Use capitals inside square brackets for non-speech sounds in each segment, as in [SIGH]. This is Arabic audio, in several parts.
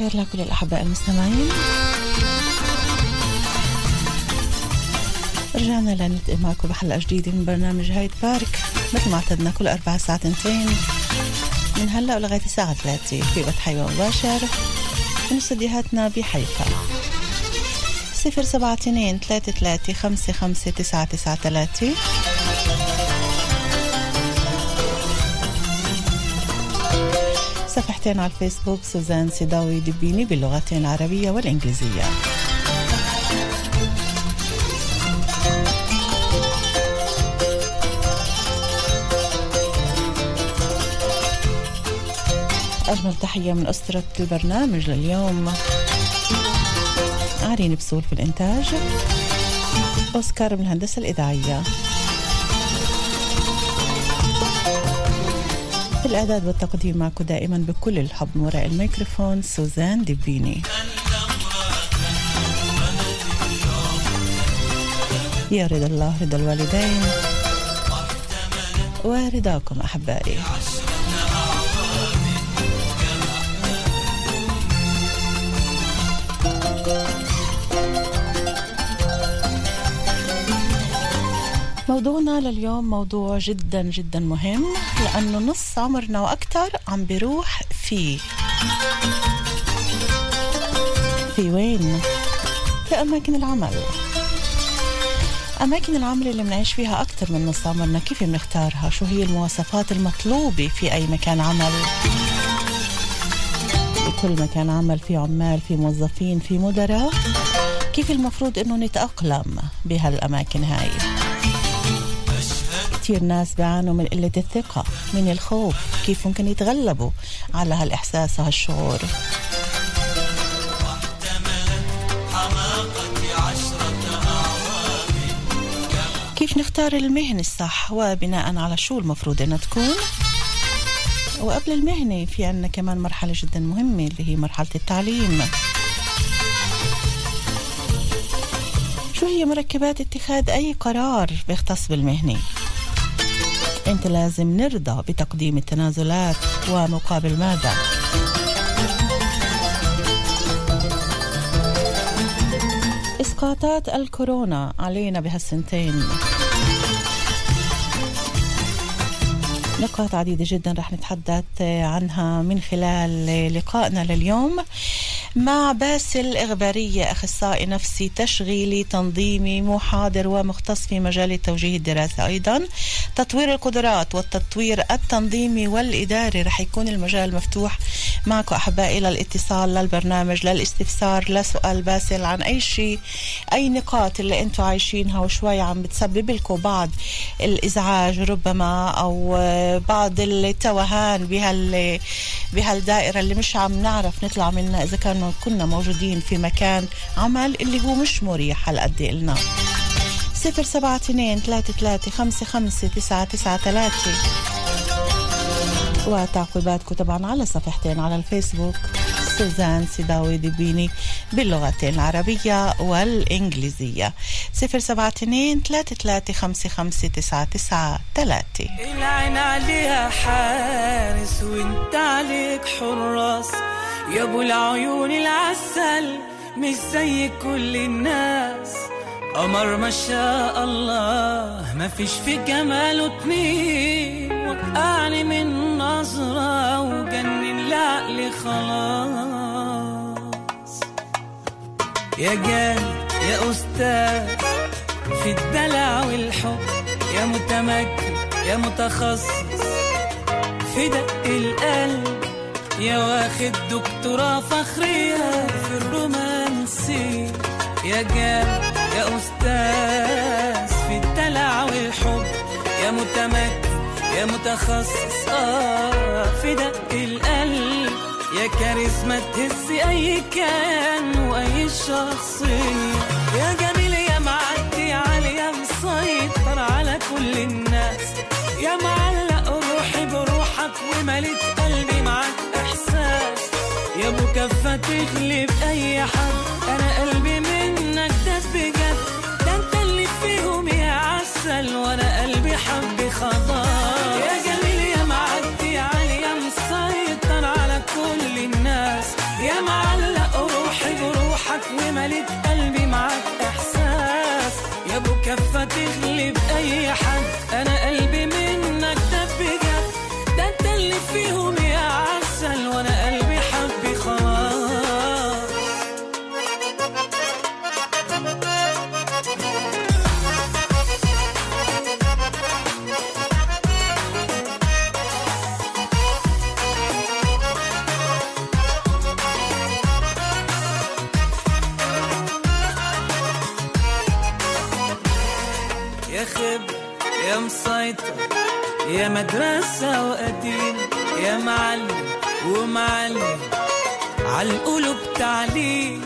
الخير لكل الأحباء المستمعين. رجعنا لنلتقي معكم بحلقة جديدة من برنامج هايد بارك. مثل ما اعتدنا كل أربع ساعات تنتين من هلا ولغاية الساعة ثلاثة في بث حيوة مباشر. من استديوهاتنا بحيفا. صفر سبعة اثنين ثلاثة ثلاثة خمسة خمسة تسعة تسعة ثلاثة. صفحتين على الفيسبوك سوزان سيداوي دبيني باللغتين العربية والإنجليزية. أجمل تحية من أسرة البرنامج لليوم. عارين بسول في الإنتاج أوسكار من الهندسة الإذاعية. في الإعداد والتقديم معكم دائما بكل الحب وراء الميكروفون سوزان دبيني يا رضا الله رضا الوالدين ورضاكم أحبائي. موضوعنا لليوم موضوع جدا جدا مهم لأنه نص عمرنا وأكثر عم بيروح فيه في وين؟ في أماكن العمل أماكن العمل اللي بنعيش فيها أكثر من نص عمرنا كيف بنختارها؟ شو هي المواصفات المطلوبة في أي مكان عمل؟ بكل مكان عمل في عمال في موظفين في مدراء كيف المفروض إنه نتأقلم بهالأماكن هاي كثير ناس بيعانوا من قلة الثقة من الخوف كيف ممكن يتغلبوا على هالإحساس وهالشعور كيف نختار المهنة الصح؟ وبناء على شو المفروض إنها تكون؟ وقبل المهنة في عنا كمان مرحلة جدا مهمة اللي هي مرحلة التعليم. شو هي مركبات اتخاذ أي قرار بيختص بالمهنة؟ أنت لازم نرضى بتقديم التنازلات ومقابل ماذا؟ إسقاطات الكورونا علينا بهالسنتين. نقاط عديدة جدا رح نتحدث عنها من خلال لقائنا لليوم. مع باسل إغبارية أخصائي نفسي تشغيلي تنظيمي محاضر ومختص في مجال توجيه الدراسة. أيضا تطوير القدرات والتطوير التنظيمي والإداري رح يكون المجال مفتوح. معكم أحبائي للاتصال للبرنامج للاستفسار لسؤال باسل عن أي شيء أي نقاط اللي أنتم عايشينها وشوي عم بتسبب لكم بعض الإزعاج ربما أو بعض التوهان بهال بهالدائرة اللي مش عم نعرف نطلع منها. إذا كانوا كنا موجودين في مكان عمل اللي هو مش مريح هالقد إلنا. صفر سبعة اثنين ثلاثة ثلاثة خمسة خمسة تسعة تسعة ثلاثة. وتعقيباتكم طبعا على صفحتين على الفيسبوك. سوزان سيداوي دبيني باللغتين العربية والإنجليزية. صفر سبعة اثنين ثلاثة ثلاثة خمسة خمسة تسعة تسعة ثلاثة العين عليها حارس وانت عليك حراس. يا ابو العيون العسل مش زي كل الناس. قمر ما شاء الله ما فيش في جماله اتنين. وقعني من نظرة وجنن العقل خلاص. يا جامد يا أستاذ في الدلع والحب يا متمكن يا متخصص. في دق القلب يا واخد دكتوراه فخرية في الرومانسي. يا جامد يا أستاذ في الدلع والحب. يا متمكن يا متخصص آه في دق القلب. يا كاريزما تهز أي كيان وأي شخصية. يا جميل يا معدي علي يا مسيطر على كل الناس. يا معلق روحي بروحك ومليت يا ابو كفه تغلب أي حد. أنا قلبي منك ده بجد. ده أنت اللي فيهم يا عسل وأنا قلبي حب خضار. يا جميل يا معدي عالي يا مسيطر على كل الناس. يا معلق روحي بروحك ومليت قلبي معاك إحساس. يا ابو كفه تغلب أي حد. أنا قلبي منك يا مدرسة وقديم يا معلم ومعلم. عالقلوب تعليم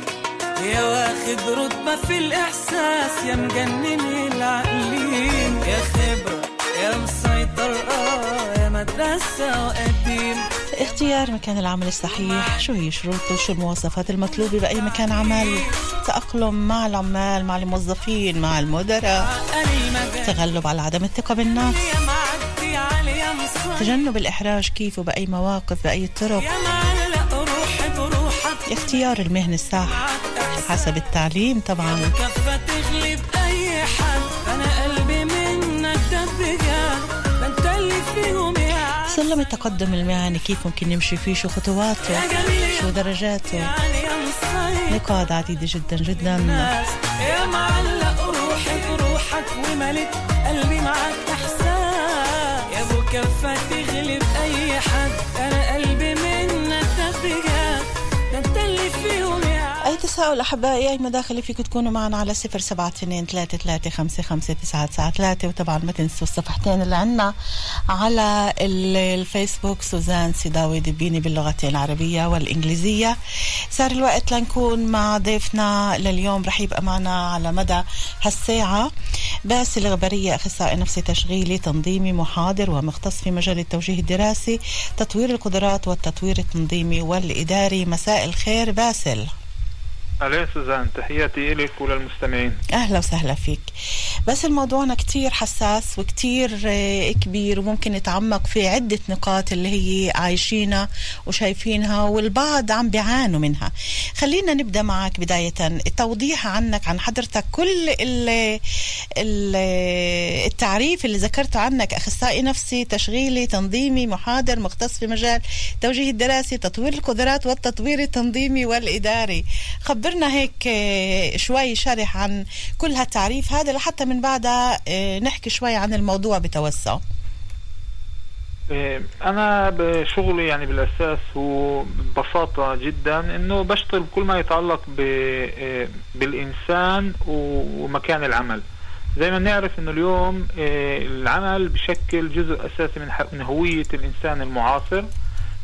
يا واخد رتبة في الإحساس يا مجنن العقلين يا خبرة يا مسيطر آه يا مدرسة وقديم. اختيار مكان العمل الصحيح شو هي شروطه شو المواصفات المطلوبة بأي مكان عمل. تأقلم مع العمال مع الموظفين مع المدراء. تغلب على عدم الثقة بالنفس. تجنب الإحراج كيف وبأي مواقف بأي طرق. اختيار المهنة الصح حسب التعليم طبعا. سلم التقدم المهني كيف ممكن نمشي فيه شو خطواته شو درجاته. نقاط عديدة جدا جدا. يا معلق روحي بروحك وملك قلبي أبو كفة تغلب أي حد. أنا تساؤل أحبائي أي مداخلة فيكم تكونوا معنا على صفر سبعة اثنين ثلاثة ثلاثة خمسة خمسة تسعة تسعة ثلاثة. وطبعا ما تنسوا الصفحتين اللي عنا على ال- الفيسبوك. سوزان سيداوي دبيني باللغتين العربية والإنجليزية. صار الوقت لنكون مع ضيفنا لليوم رح يبقى معنا على مدى هالساعة. باسل الغبرية أخصائي نفسي تشغيلي تنظيمي محاضر ومختص في مجال التوجيه الدراسي تطوير القدرات والتطوير التنظيمي والإداري. مساء الخير باسل. أهلا سوزان تحياتي إلك وللمستمعين. أهلا وسهلا فيك. بس الموضوعنا كتير حساس وكتير آه، كبير وممكن نتعمق في عدة نقاط اللي هي عايشينها وشايفينها والبعض عم بيعانوا منها. خلينا نبدأ معك بداية. التوضيح عنك عن حضرتك كل ال ال التعريف اللي ذكرته عنك أخصائي نفسي تشغيلي تنظيمي محاضر مختص في مجال توجيه الدراسي تطوير القدرات والتطوير التنظيمي والإداري. خبرنا هيك آه، شوي شرح عن كل هالتعريف هذا لحتى من بعدها آه، نحكي شوي عن الموضوع بتوسع. إيه، أنا بشغلي يعني بالأساس هو ببساطة جدا إنه بشتغل بكل ما يتعلق ب- بالإنسان و- ومكان العمل. زي ما نعرف إنه اليوم العمل بشكل جزء أساسي من هوية الإنسان المعاصر.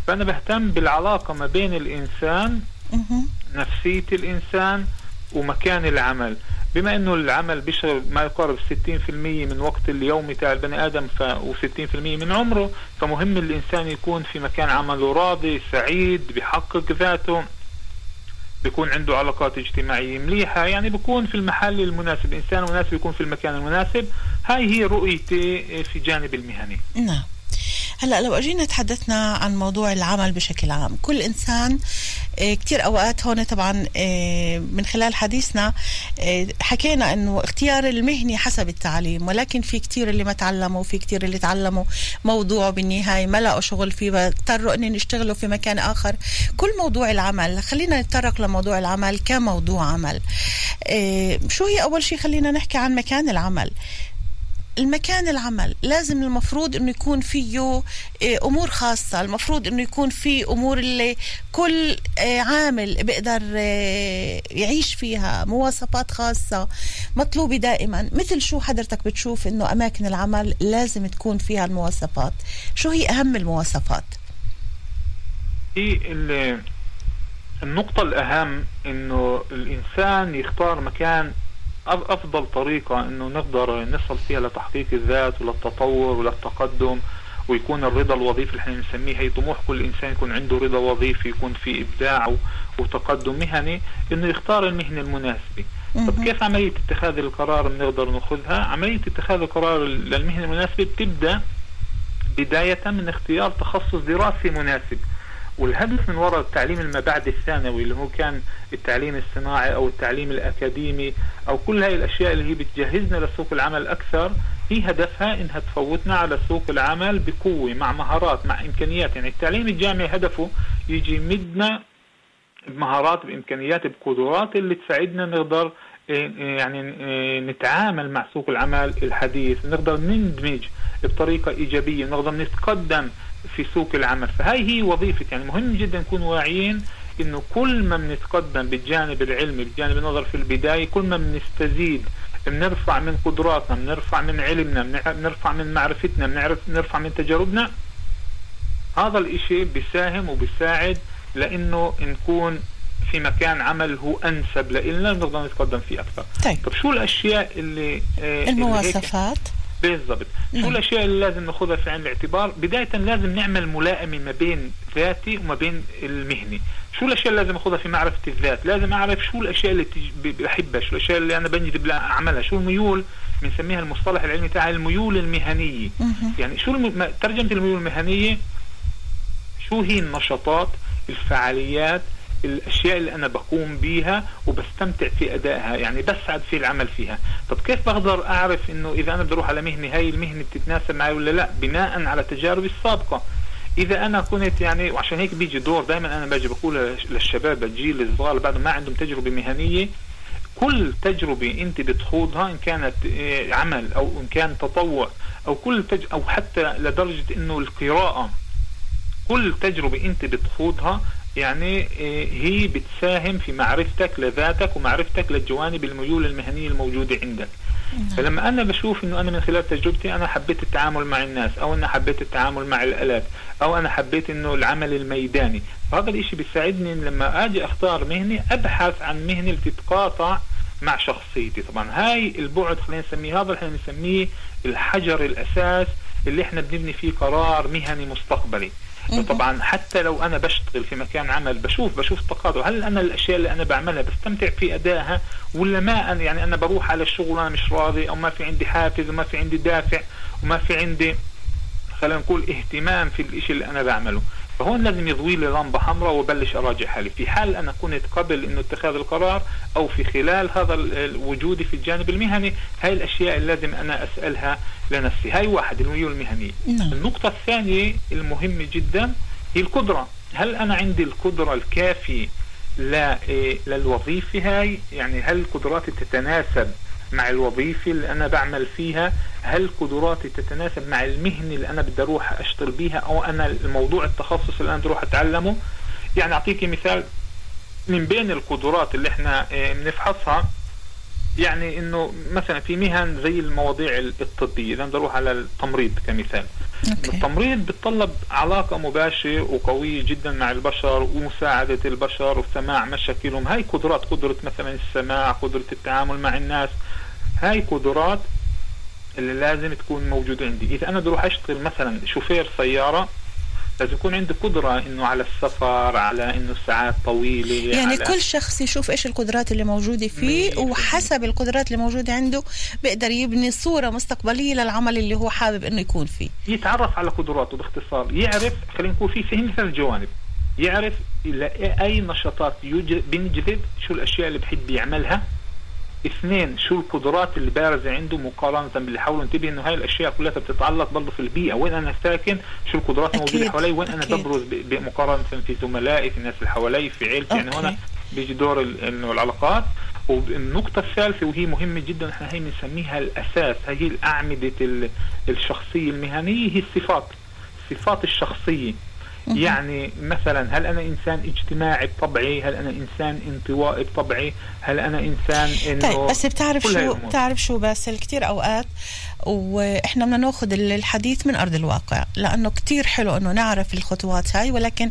فأنا بهتم بالعلاقة ما بين الإنسان مهم. نفسية الإنسان ومكان العمل. بما إنه العمل بيشغل ما يقارب 60% من وقت اليومي تاع البني آدم ف... و60% من عمره فمهم الإنسان يكون في مكان عمله راضي سعيد بيحقق ذاته بيكون عنده علاقات اجتماعية مليحة. يعني بيكون في المحل المناسب الإنسان المناسب يكون في المكان المناسب. هاي هي رؤيتي في جانب المهني. نعم. هلا لو اجينا تحدثنا عن موضوع العمل بشكل عام كل انسان آه، كتير اوقات هون طبعا آه، من خلال حديثنا آه، حكينا انه اختيار المهني حسب التعليم ولكن في كتير اللي ما تعلموا في كتير اللي تعلموا موضوع بالنهاية ما لقوا شغل فيه اضطروا ان يشتغلوا في مكان آخر. كل موضوع العمل خلينا نتطرق لموضوع العمل كموضوع عمل. شو هي أول شيء خلينا نحكي عن مكان العمل؟ المكان العمل. لازم المفروض إنه يكون فيه آه، أمور خاصة. المفروض إنه يكون في أمور اللي كل آه، عامل بيقدر آه، يعيش فيها. مواصفات خاصة مطلوبة دائما. مثل شو حضرتك بتشوف إنه أماكن العمل لازم تكون فيها المواصفات؟ شو هي أهم المواصفات؟ هي ال- النقطة الأهم إنه الإنسان يختار مكان أفضل طريقة إنه نقدر نصل فيها لتحقيق الذات وللتطور وللتقدم ويكون الرضا الوظيفي اللي إحنا بنسميه هي طموح كل إنسان يكون عنده رضا وظيفي يكون في إبداع و- وتقدم مهني إنه يختار المهنة المناسبة. طب. كيف عملية اتخاذ القرار بنقدر نأخذها؟ عملية اتخاذ القرار للمهنة المناسبة بتبدأ بداية من اختيار تخصص دراسي مناسب. والهدف من وراء التعليم الما بعد الثانوي اللي هو كان التعليم الصناعي أو التعليم الأكاديمي أو كل هاي الأشياء اللي هي بتجهزنا لسوق العمل أكثر هي هدفها إنها تفوتنا على سوق العمل بقوة مع مهارات مع إمكانيات. يعني التعليم الجامعي هدفه يجي يمدنا بمهارات بإمكانيات بقدرات اللي تساعدنا نقدر إيه، إيه، يعني إيه، نتعامل مع سوق العمل الحديث نقدر نندمج بطريقة إيجابية نقدر نتقدم في سوق العمل. فهاي هي وظيفة يعني مهم جدا نكون واعيين إنه كل ما بنتقدم بالجانب العلمي بالجانب النظر في البداية كل ما بنستزيد بنرفع من قدراتنا بنرفع من علمنا بنرفع من معرفتنا بنعرف بنرفع من تجاربنا هذا الإشي بيساهم وبيساعد لإنه نكون في مكان عمل هو أنسب لنا نقدر نتقدم فيه أكثر. طيب. طب شو الأشياء اللي آه المواصفات. بالضبط. شو نعم. الأشياء اللي لازم ناخذها في عين الاعتبار؟ بداية لازم نعمل ملائمة ما بين ذاتي وما بين المهني شو الأشياء اللي لازم اخذها في معرفة الذات؟ لازم أعرف شو الأشياء اللي بحبها شو الأشياء اللي أنا بنجذب اعملها شو الميول؟ بنسميها المصطلح العلمي تاعها الميول المهنية. يعني شو الم... ترجمة الميول المهنية؟ شو هي النشاطات الفعاليات الأشياء اللي أنا بقوم بيها وبستمتع في أدائها؟ يعني بسعد في العمل فيها. طب كيف بقدر أعرف إنه إذا أنا بدي أروح على مهنة هاي المهنة بتتناسب معي ولا لا؟ بناء على تجاربي السابقة. إذا أنا كنت يعني وعشان هيك بيجي دور دائما أنا باجي بقول للشباب الجيل الصغار بعد ما عندهم تجربة مهنية كل تجربة أنت بتخوضها إن كانت آه، عمل أو إن كان تطوع أو كل تج أو حتى لدرجة إنه القراءة كل تجربة أنت بتخوضها يعني آه، هي بتساهم في معرفتك لذاتك ومعرفتك للجوانب الميول المهنية الموجودة عندك. نعم. فلما أنا بشوف أنه أنا من خلال تجربتي أنا حبيت التعامل مع الناس أو أنا حبيت التعامل مع الآلات أو أنا حبيت أنه العمل الميداني فهذا الإشي بيساعدني لما أجي أختار مهنة أبحث عن مهنة اللي تتقاطع مع شخصيتي. طبعا هاي البعد خلينا نسميه هذا إحنا بنسميه الحجر الأساس اللي إحنا بنبني فيه قرار مهني مستقبلي. طبعا حتى لو أنا بشتغل في مكان عمل بشوف بشوف التقاطع هل أنا الأشياء اللي أنا بعملها بستمتع في أدائها ولا ما أنا؟ يعني أنا بروح على الشغل وأنا مش راضي أو ما في عندي حافز وما في عندي دافع وما في عندي خلينا نقول اهتمام في الشيء اللي أنا بعمله. فهون لازم يضوي لي لمبة حمراء وبلش أراجع حالي في حال أنا كنت قبل أنه اتخاذ القرار أو في خلال هذا وجودي في الجانب المهني هاي الأشياء اللي لازم أنا أسألها لنفسي. هاي واحد الميول المهنية. نعم. النقطة الثانية المهمة جدا هي القدرة. هل أنا عندي القدرة الكافية إيه، للوظيفة هاي؟ يعني هل قدراتي تتناسب مع الوظيفة اللي أنا بعمل فيها هل قدراتي تتناسب مع المهنة اللي أنا بدي أروح أشتغل بيها أو أنا الموضوع التخصص اللي أنا بدي أروح أتعلمه؟ يعني أعطيكي مثال من بين القدرات اللي إحنا آه، بنفحصها يعني إنه مثلا في مهن زي المواضيع الطبية إذا بدي أروح على التمريض كمثال. أوكي. التمريض بتطلب علاقة مباشرة وقوية جدا مع البشر ومساعدة البشر وسماع مشاكلهم. هاي قدرات قدرة مثلا السماع قدرة التعامل مع الناس. هاي قدرات اللي لازم تكون موجودة عندي. إذا أنا بروح أشتغل مثلا شوفير سيارة لازم يكون عندي قدرة إنه على السفر على إنه الساعات طويلة يعني على كل شخص يشوف إيش القدرات اللي موجودة فيه وحسب القدرات اللي موجودة عنده بيقدر يبني صورة مستقبلية للعمل اللي هو حابب إنه يكون فيه. يتعرف على قدراته باختصار يعرف خلينا نقول في فهم ثلاث جوانب يعرف اي نشاطات بينجذب شو الأشياء اللي بحب يعملها اثنين شو القدرات اللي بارزة عنده مقارنة باللي حوله؟ انتبه انه هاي الأشياء كلها بتتعلق برضه في البيئة. وين أنا ساكن شو القدرات الموجودة حوالي؟ وين أنا ببرز مقارنة في زملائي في الناس اللي حوالي في عيلتي؟ يعني هنا بيجي دور انه العلاقات. والنقطة الثالثة وهي مهمة جدا إحنا هي بنسميها الأساس. هي الأعمدة الشخصية المهنية هي الصفات. الصفات الشخصية. يعني مثلا هل أنا إنسان اجتماعي بطبعي؟ هل أنا إنسان انطوائي بطبعي؟ هل أنا إنسان إنه طيب بس بتعرف شو بتعرف شو؟ بس كثير أوقات وإحنا بدنا ناخذ الحديث من أرض الواقع لأنه كثير حلو إنه نعرف الخطوات هاي ولكن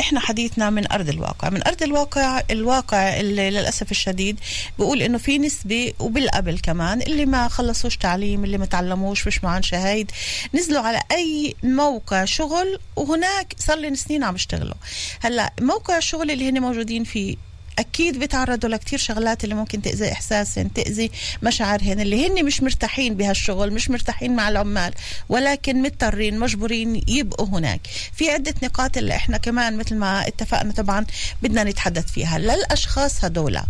إحنا حديثنا من أرض الواقع. من أرض الواقع الواقع اللي للأسف الشديد بيقول إنه في نسبة وبالقبل كمان اللي ما خلصوش تعليم اللي ما تعلموش مش معهم شهايد نزلوا على أي موقع شغل وهناك صار لي سنين عم يشتغلوا هلأ موقع الشغل اللي هن موجودين فيه أكيد بيتعرضوا لكتير شغلات اللي ممكن تأذي احساسهم تأذي مشاعرهم اللي هن مش مرتاحين بهالشغل مش مرتاحين مع العمال ولكن مضطرين مجبورين يبقوا هناك. في عدة نقاط اللي إحنا كمان مثل ما اتفقنا طبعا بدنا نتحدث فيها. للأشخاص هدول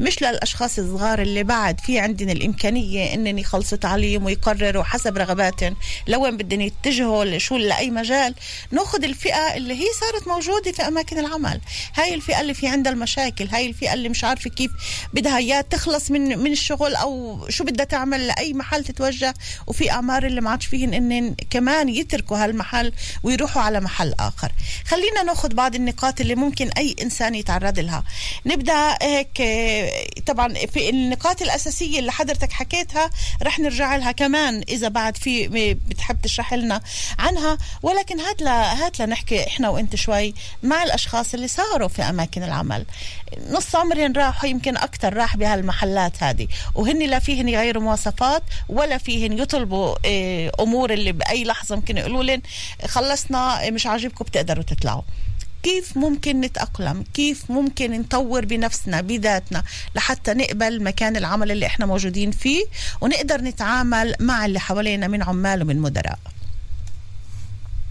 مش للأشخاص الصغار اللي بعد في عندنا الإمكانية إنني يخلصوا تعليم ويقرروا حسب رغباتهم لوين بدهم يتجهوا شو لأي مجال. نأخذ الفئة اللي هي صارت موجودة في أماكن العمل. هاي الفئة اللي في عندها المشاكل هاي الفئة اللي مش عارفة كيف بدها يا تخلص من من الشغل أو شو بدها تعمل لأي محل تتوجه. وفي اعمار اللي ما عادش فيهن ان كمان يتركوا هالمحل ويروحوا على محل آخر. خلينا ناخذ بعض النقاط اللي ممكن أي إنسان يتعرض لها. نبدأ هيك طبعا في النقاط الأساسية اللي حضرتك حكيتها رح نرجع لها كمان إذا بعد في بتحب تشرح لنا عنها. ولكن هات هات لنحكي إحنا وإنت شوي مع الأشخاص اللي صاروا في أماكن العمل. نص عمرهم راحوا يمكن أكثر راح بهالمحلات هذه. وهن لا فيهن يغيروا مواصفات ولا فيهن يطلبوا إيه، أمور اللي بأي لحظة ممكن يقولوا لهم خلصنا مش عاجبكم بتقدروا تطلعوا. كيف ممكن نتأقلم؟ كيف ممكن نطور بنفسنا بذاتنا لحتى نقبل مكان العمل اللي إحنا موجودين فيه ونقدر نتعامل مع اللي حوالينا من عمال ومن مدراء؟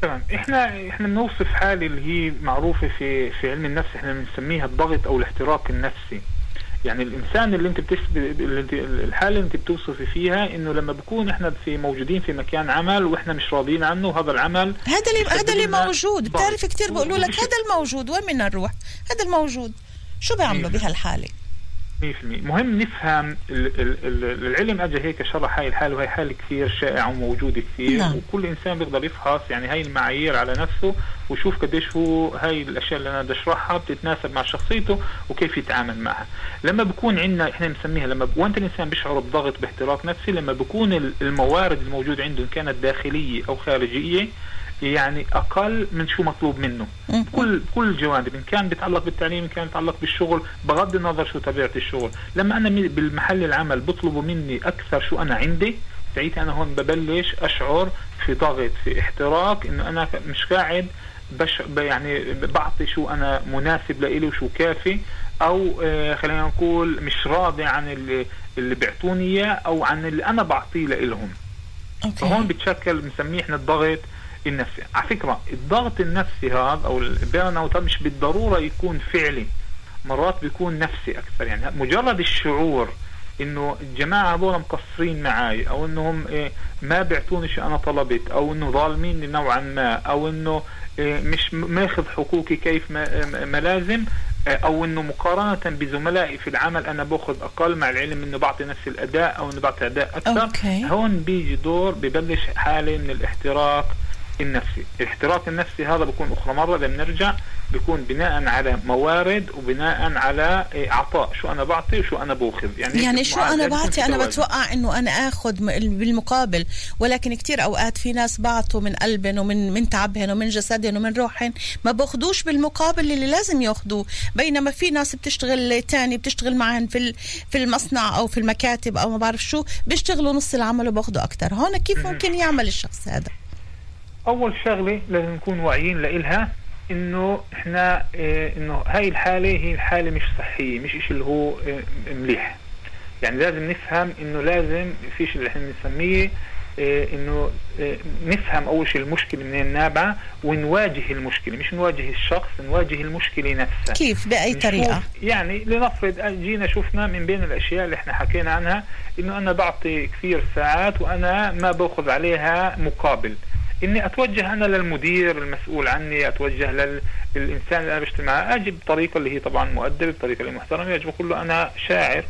تمام. إحنا إحنا بنوصف حالة اللي هي معروفة في في علم النفس إحنا بنسميها الضغط أو الاحتراق النفسي. يعني الإنسان اللي أنت انت الحالة اللي أنت بتوصفي فيها إنه لما بكون إحنا في موجودين في مكان عمل وإحنا مش راضيين عنه هذا العمل هذا اللي هذا اللي موجود. بتعرف كثير بيقولوا لك هذا الموجود وين بدنا نروح؟ هذا الموجود. شو بيعملوا بهالحالة؟ 100% مهم نفهم العلم اجى هيك شرح هاي الحاله وهي حاله كثير شائعه وموجوده كثير. نعم. وكل إنسان بيقدر يفحص يعني هاي المعايير على نفسه ويشوف قديش هو هاي الأشياء اللي أنا بدي أشرحها بتتناسب مع شخصيته وكيف يتعامل معها. لما بكون عندنا إحنا بنسميها لما وأنت الإنسان بيشعر بضغط باحتراق نفسي لما بكون الموارد الموجودة عنده ان كانت داخلية أو خارجية يعني أقل من شو مطلوب منه. كل كل الجوانب إن كان بيتعلق بالتعليم إن كان بيتعلق بالشغل بغض النظر شو طبيعة الشغل. لما أنا بالمحل العمل بيطلبوا مني أكثر شو أنا عندي ساعتها أنا هون ببلش أشعر في ضغط في احتراق إنه أنا مش قاعد بش يعني بعطي شو أنا مناسب لإلي وشو كافي أو آه خلينا نقول مش راضي عن اللي اللي بيعطوني إياه أو عن اللي أنا بعطيه لإلهم. فهون بتشكل بنسميه إحنا الضغط النفسي على فكرة الضغط النفسي هذا أو ال burn out مش بالضرورة يكون فعلي. مرات بيكون نفسي أكثر. يعني مجرد الشعور إنه الجماعة هذول مقصرين معي أو إنهم إيه ما بيعطوني شيء أنا طلبت أو إنه ظالميني نوعا ما أو إنه إيه مش ماخذ حقوقي كيف ما, ما لازم إيه أو إنه مقارنة بزملائي في العمل أنا باخذ أقل مع العلم إنه بعطي نفس الأداء أو إنه بعطي أداء أكثر. okay. هون بيجي دور ببلش حاله من الاحتراق النفسي. الاحتراق النفسي هذا بكون أخرى مرة لما نرجع بيكون بناء على موارد وبناء على إيه، عطاء. شو أنا بعطي وشو أنا بأخذ. يعني يعني شو أنا بعطي؟ أنا بتوقع إنه أنا آخذ بالمقابل. ولكن كثير أوقات في ناس بعطوا من قلبهم ومن من تعبهم ومن جسدهم ومن روحهم ما بأخذوش بالمقابل اللي لازم يأخذوه. بينما في ناس بتشتغل تاني بتشتغل معهم في في المصنع أو في المكاتب أو ما بعرف شو بيشتغلوا نص العمل وبأخذوا أكثر هون كيف ممكن يعمل الشخص هذا؟ أول شغلة لازم نكون واعيين لإلها إنه إحنا آه إنه هاي الحالة هي الحاله مش صحية مش إشي اللي هو آه مليح. يعني لازم نفهم إنه لازم في شيء اللي إحنا بنسميه آه إنه نفهم أول شيء المشكلة منين نابعة ونواجه المشكلة مش نواجه الشخص نواجه المشكلة نفسها. كيف؟ بأي طريقة؟ يعني لنفرض جينا شفنا من بين الأشياء اللي إحنا حكينا عنها إنه أنا بعطي كثير ساعات وأنا ما باخذ عليها مقابل. إني أتوجه أنا للمدير المسؤول عني أتوجه للإنسان اللي أنا بشتغل معه أجي بطريقه اللي هي طبعا مؤدبة بطريقه اللي محترمة. أجي بقول له أنا شاعر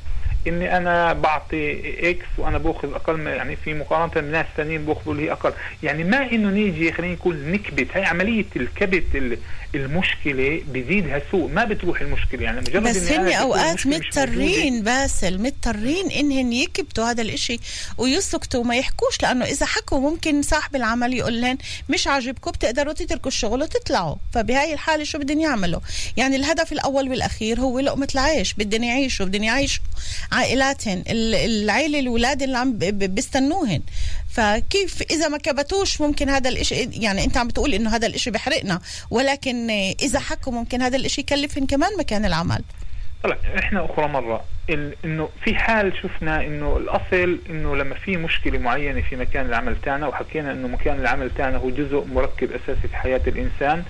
إني أنا بعطي إكس وأنا بأخذ أقل يعني في مقارنة بناس ثانيين بأخذوا اللي هي أقل. يعني ما إنه نيجي خلينا نقول نكبت هي عملية الكبت المشكلة بزيدها سوء ما بتروح المشكلة يعني مجرد بس هن أوقات مضطرين باسل مضطرين انهن يكبتوا هذا الإشي ويسكتوا وما يحكوش لأنه إذا حكوا ممكن صاحب العمل يقول لهم مش عاجبكم بتقدروا تتركوا الشغل وتطلعوا. فبهاي الحالة شو بدهم يعملوا؟ يعني الهدف الأول والأخير هو لقمة العيش بدهم يعيشوا بدهم يعيشوا عائلاتهن العيلة الأولاد اللي عم بيستنوهن. فكيف إذا ما كبتوش ممكن هذا الاشي يعني أنت عم بتقول إنه هذا الإشي بحرقنا ولكن إذا حكوا ممكن هذا الإشي يكلفهم كمان مكان العمل. طلع إحنا أخرى مرة إنه في حال شفنا إنه الأصل إنه لما في مشكلة معينة في مكان العمل تاعنا وحكينا إنه مكان العمل تاعنا هو جزء مركب أساسي في حياة الإنسان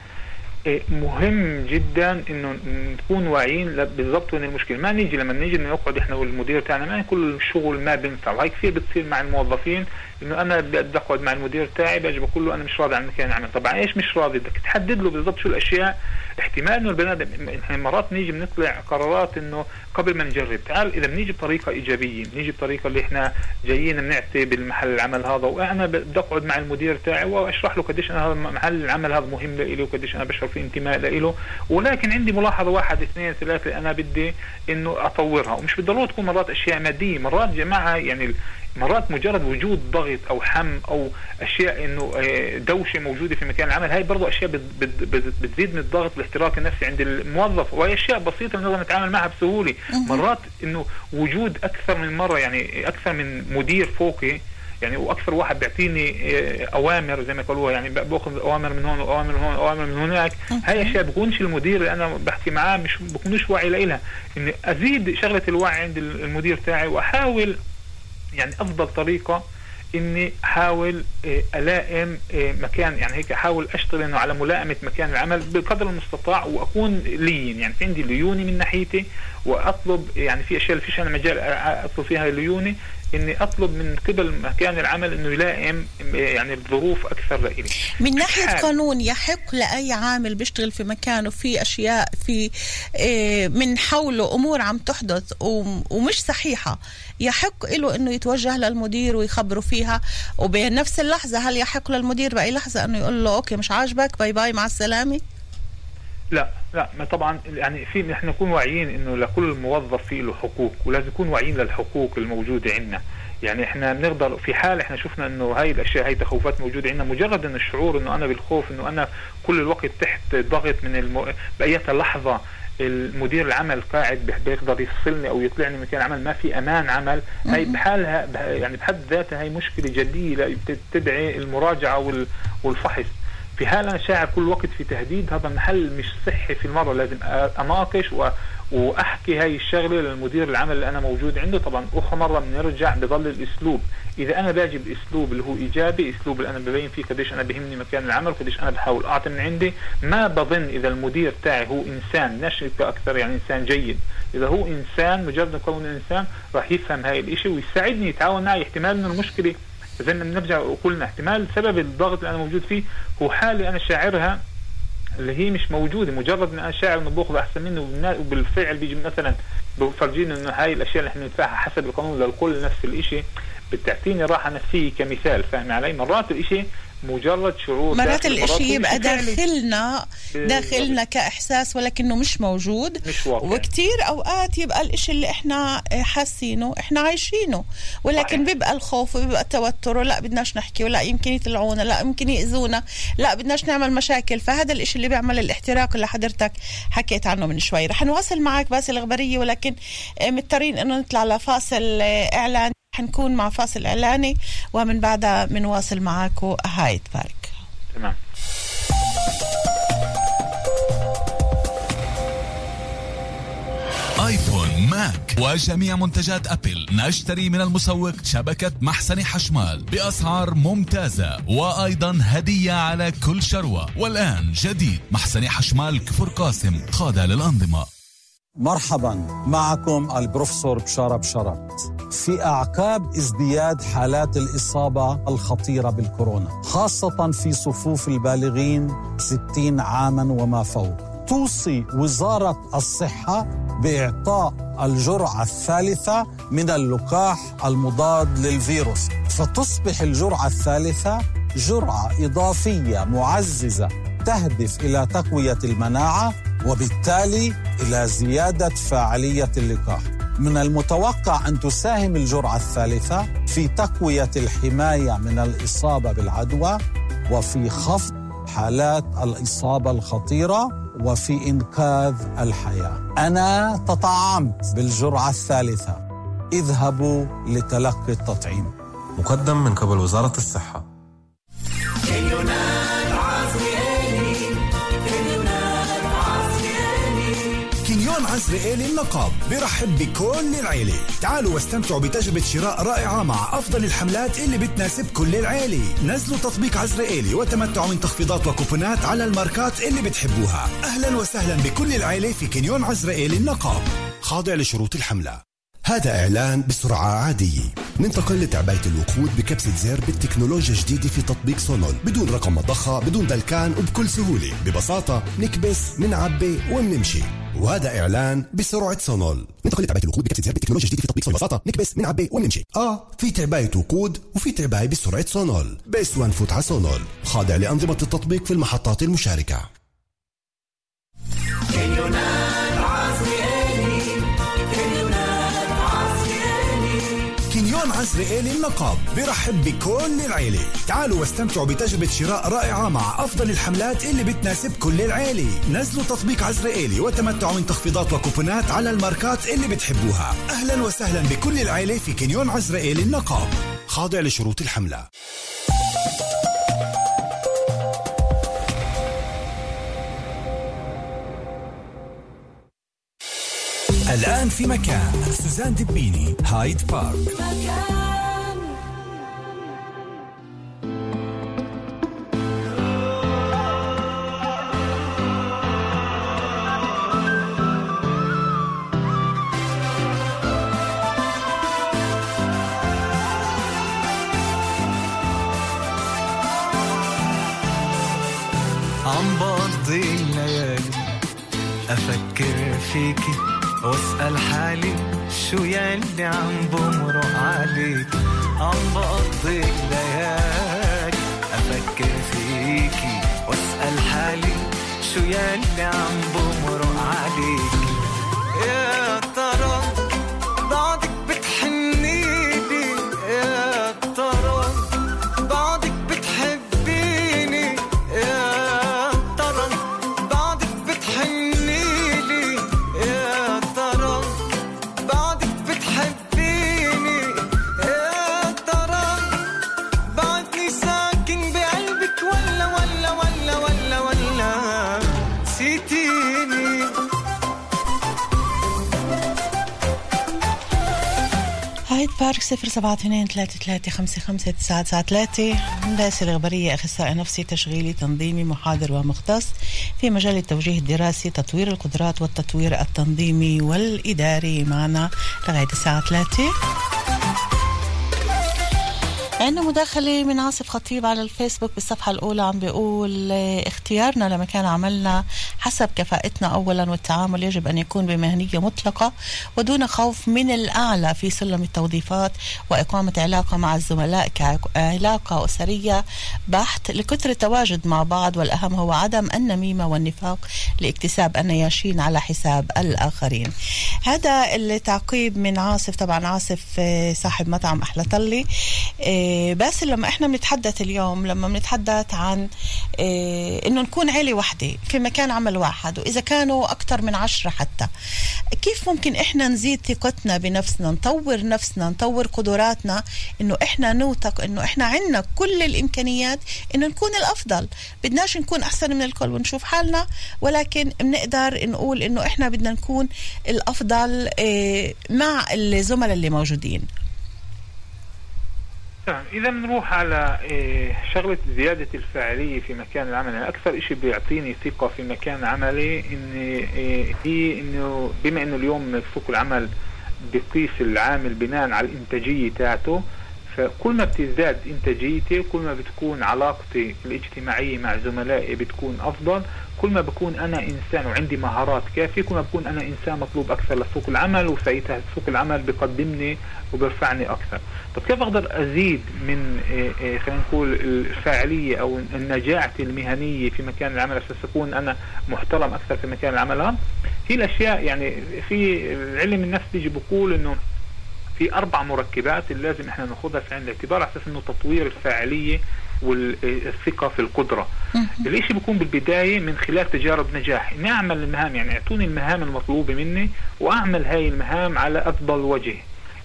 إيه، مهم جدا إنه نكون واعيين بالضبط وين المشكلة. ما نيجي لما نيجي نقعد إحنا والمدير تاعنا ما كل الشغل ما بينفع. وهي كثير بتصير مع الموظفين إنه أنا بدي أقعد مع المدير تاعي باجي بقول له أنا مش راضي عن مكان العمل. طبعا إيش مش راضي؟ بدك تحدد له بالضبط شو الأشياء. احتمال إنه البني آدم إحنا مرات نيجي بنطلع قرارات إنه قبل ما نجرب. تعال إذا بنيجي بطريقة إيجابية بنيجي بطريقة اللي إحنا جايين بنعطي بالمحل العمل هذا. وأنا بدي أقعد مع المدير تاعي وأشرح له قديش أنا هذا محل العمل هذا مهم لإلي وقديش أنا بشعر في انتماء لإله ولكن عندي ملاحظة واحد اثنين ثلاثة أنا بدي إنه أطورها. ومش بالضرورة تكون مرات أشياء مادية. مرات جماعة يعني مرات مجرد وجود ضغط أو حم أو أشياء إنه آه، دوشة موجودة في مكان العمل هاي برضه أشياء بتزيد من الضغط والاحتراق النفسي عند الموظف وهي أشياء بسيطة بنقدر نتعامل معها بسهولة. مرات إنه وجود أكثر من مرة يعني أكثر من مدير فوقي يعني وأكثر واحد بيعطيني آه، أوامر زي ما قالوها يعني بأخذ أوامر من هون واوامر من هون واوامر من هناك. هاي أشياء بكونش المدير اللي أنا بحكي معاه مش بكونش واعي لها إني أزيد شغلة الوعي عند المدير تاعي وأحاول يعني أفضل طريقة إني أحاول آه، ألائم آه، مكان يعني هيك أحاول أشتغل إنه على ملائمة مكان العمل بقدر المستطاع وأكون لين. يعني في عندي ليوني من ناحيتي وأطلب يعني في أشياء فيش أنا مجال أطلب فيها ليوني إني أطلب من قبل مكان العمل إنه يلائم يعني الظروف أكثر لإلي. من ناحية قانون يحق لأي عامل بيشتغل في مكانه في أشياء في آه، من حوله أمور عم تحدث ومش صحيحة. يحق له إنه يتوجه للمدير ويخبره فيها. وبنفس اللحظة هل يحق للمدير بأي لحظة إنه يقول له okay مش عاجبك bye bye مع السلامة؟ لا لا ما طبعا يعني في نحن نكون واعيين إنه لكل موظف في له حقوق ولازم نكون واعيين للحقوق الموجودة عندنا. يعني إحنا بنقدر في حال إحنا شفنا إنه هاي الأشياء هاي تخوفات موجودة عندنا مجرد إنه الشعور إنه أنا بالخوف إنه أنا كل الوقت تحت ضغط من المو... بأي لحظة المدير العمل قاعد بيقدر يفصلني أو يطلعني من مكان العمل ما في أمان عمل. هي بحالها يعني بحد ذاتها هي مشكلة جدية تدعي المراجعة والفحص. في حال أنا شاعر كل وقت في تهديد. هذا المحل مش صحي في المرة لازم أناقش و وأحكي هاي الشغلة للمدير العمل اللي أنا موجود عنده. طبعا أخرى مرة بنرجع بضل الأسلوب. إذا أنا باجي بأسلوب اللي هو إيجابي أسلوب اللي أنا ببين فيه قديش أنا بهمني مكان العمل وقديش أنا بحاول أعطي من عندي ما بظن إذا المدير تاعي هو إنسان نشئ أكثر يعني إنسان جيد. إذا هو إنسان مجرد كونه إنسان راح يفهم هاي الإشي ويساعدني يتعاون معي احتمال انه المشكلة. زي ما بنرجع وقلنا احتمال سبب الضغط اللي أنا موجود فيه هو حالة أنا شاعرها اللي هي مش موجودة مجرد إن أنا شاعر إنه بأخذ أحسن منه وبالفعل بيجي مثلا بفرجينا إنه هاي الأشياء اللي إحنا ندفعها حسب القانون للكل نفس الشيء بتعطيني راحة نفسية كمثال. فاهم علي؟ مرات الشيء مجرد شعور. مرات الإشي يبقى داخلنا داخلنا كإحساس ولكنه مش موجود. مش واقع. وكتير أوقات يبقى الإشي اللي إحنا حاسينه إحنا عايشينه. ولكن صحيح. بيبقى الخوف وبيبقى التوتر ولا بدناش نحكي ولا يمكن يطلعونا لا يمكن يأذونا لا بدناش نعمل مشاكل. فهذا الإشي اللي بيعمل الاحتراق اللي حضرتك حكيت عنه من شوي. رح نواصل معك بس الغبريه ولكن مضطرين إنه نطلع لفاصل إعلان. حنكون مع فاصل إعلاني ومن بعدها بنواصل معاكم هايد بارك. تمام. آيفون ماك وجميع منتجات أبل. نشتري من المسوق شبكة محسن حشمال بأسعار ممتازة وأيضا هدية على كل شروة. والآن جديد محسن حشمال كفر قاسم قادة للأنظمة. مرحبا معكم البروفيسور بشارة بشارة في أعقاب ازدياد حالات الإصابة الخطيرة بالكورونا خاصة في صفوف البالغين 60 عاما وما فوق. توصي وزارة الصحة بإعطاء الجرعة الثالثة من اللقاح المضاد للفيروس. فتصبح الجرعة الثالثة جرعة إضافية معززة تهدف إلى تقوية المناعة وبالتالي إلى زيادة فاعلية اللقاح. من المتوقع أن تساهم الجرعة الثالثة في تقوية الحماية من الإصابة بالعدوى وفي خفض حالات الإصابة الخطيرة وفي إنقاذ الحياة. أنا تطعمت بالجرعة الثالثة. اذهبوا لتلقي التطعيم. مقدم من قبل وزارة الصحة. عزرائيلي النقاب. برحب بكل العيلة. تعالوا واستمتعوا بتجربة شراء رائعة مع أفضل الحملات اللي بتناسب كل العيلة. نزلوا تطبيق عزرائيلي وتمتعوا من تخفيضات وكوبونات على الماركات اللي بتحبوها. أهلا وسهلا بكل العيلة في كنيون عزرائيلي النقاب. خاضع لشروط الحملة. هذا إعلان بسرعة عادية. ننتقل لتعبئة الوقود بكبسة زر بالتكنولوجيا الجديدة في تطبيق سونول. بدون رقم مضخة بدون دلكان وبكل سهولة. ببساطة نكبس منعبي ومنمشي وهذا إعلان بسرعة سونول ننتقل لتعبئة الوقود بكبسة زر بالتكنولوجيا الجديدة في تطبيق سونول ببساطة نكبس منعبّي ومنمشي آه في تعبئة وقود وفي تعبئة بسرعة سونول بس ونفوت على سونول خاضع لأنظمة التطبيق في المحطات المشاركة. كنيون عزرائيلي النقاب برحب بكل العيلة. تعالوا واستمتعوا بتجربة شراء رائعة مع أفضل الحملات اللي بتناسب كل العيلة. نزلوا تطبيق عزرائيلي وتمتعوا من تخفيضات وكوبونات على الماركات اللي بتحبوها. أهلا وسهلا بكل العيلة في كنيون عزرائيلي النقاب. خاضع لشروط الحملة. الآن في مكان. سوزان دبيني هايد بارك. عم بقضي الليالي أفكر فيكي واسأل حالي شو يلي عم بمرق عليك عم بقضي الليالي. أفكر فيكي. واسأل حالي شو يلي عم بمرق عليك يا بارك صفر سبعة اثنين ثلاثة ثلاثة خمسة خمسة تسعة تسعة ثلاثة. باسل الغبرية أخصائي نفسي تشغيلي تنظيمي محاضر ومختص في مجال التوجيه الدراسي تطوير القدرات والتطوير التنظيمي والإداري. معنا لغاية الساعة ثلاثة. عندنا مداخلة من عاصف خطيب على الفيسبوك بالصفحة الأولى عم بيقول آه، اختيارنا لمكان عملنا حسب كفاءتنا أولا والتعامل يجب أن يكون بمهنية مطلقة ودون خوف من الأعلى في سلم التوظيفات وإقامة علاقة مع الزملاء كعلاقة أسرية. بحت لكثر التواجد مع بعض والأهم هو عدم النميمة والنفاق لاكتساب النياشين على حساب الآخرين. هذا التعقيب من عاصف طبعا عاصف آه، صاحب مطعم أحلى طلي آه، بس لما إحنا بنتحدث اليوم لما بنتحدث عن آه، إنه نكون عيلة واحدة في مكان عمل واحد وإذا كانوا أكثر من عشرة حتى كيف ممكن إحنا نزيد ثقتنا بنفسنا نطور نفسنا نطور قدراتنا إنه إحنا نوثق إنه إحنا عندنا كل الإمكانيات إنه نكون الأفضل؟ بدناش نكون أحسن من الكل ونشوف حالنا ولكن بنقدر نقول إنه إحنا بدنا نكون الأفضل آه، مع الزملاء اللي موجودين. تمام إذا بنروح على إيه، شغلة زيادة الفاعلية في مكان العمل. يعني أكثر شيء بيعطيني ثقة في مكان عملي ان إيه، هي إنه بما إنه اليوم سوق العمل بقيس العامل بناء على الإنتاجية تاعته فكل ما بتزداد إنتاجيتي كل ما بتكون علاقتي الاجتماعية مع زملائي بتكون أفضل كل ما بكون أنا إنسان وعندي مهارات كافية كل ما بكون أنا إنسان مطلوب أكثر لسوق العمل وساعتها سوق العمل بقدمني وبرفعني أكثر. طب كيف أقدر أزيد من إيه إيه خلينا نقول الفاعلية أو نجاعتي المهنية في مكان العمل عشان اكون أنا محترم أكثر في مكان العمل؟ هي الأشياء يعني في علم النفس بيجي بقول إنه في أربع مركبات اللي لازم إحنا ناخذها في عين الاعتبار على أساس إنه تطوير الفاعلية والثقة في القدرة. الإشي بيكون بالبداية من خلال تجارب نجاح، إني أعمل المهام يعني أعطوني المهام المطلوبة مني وأعمل هاي المهام على أفضل وجه.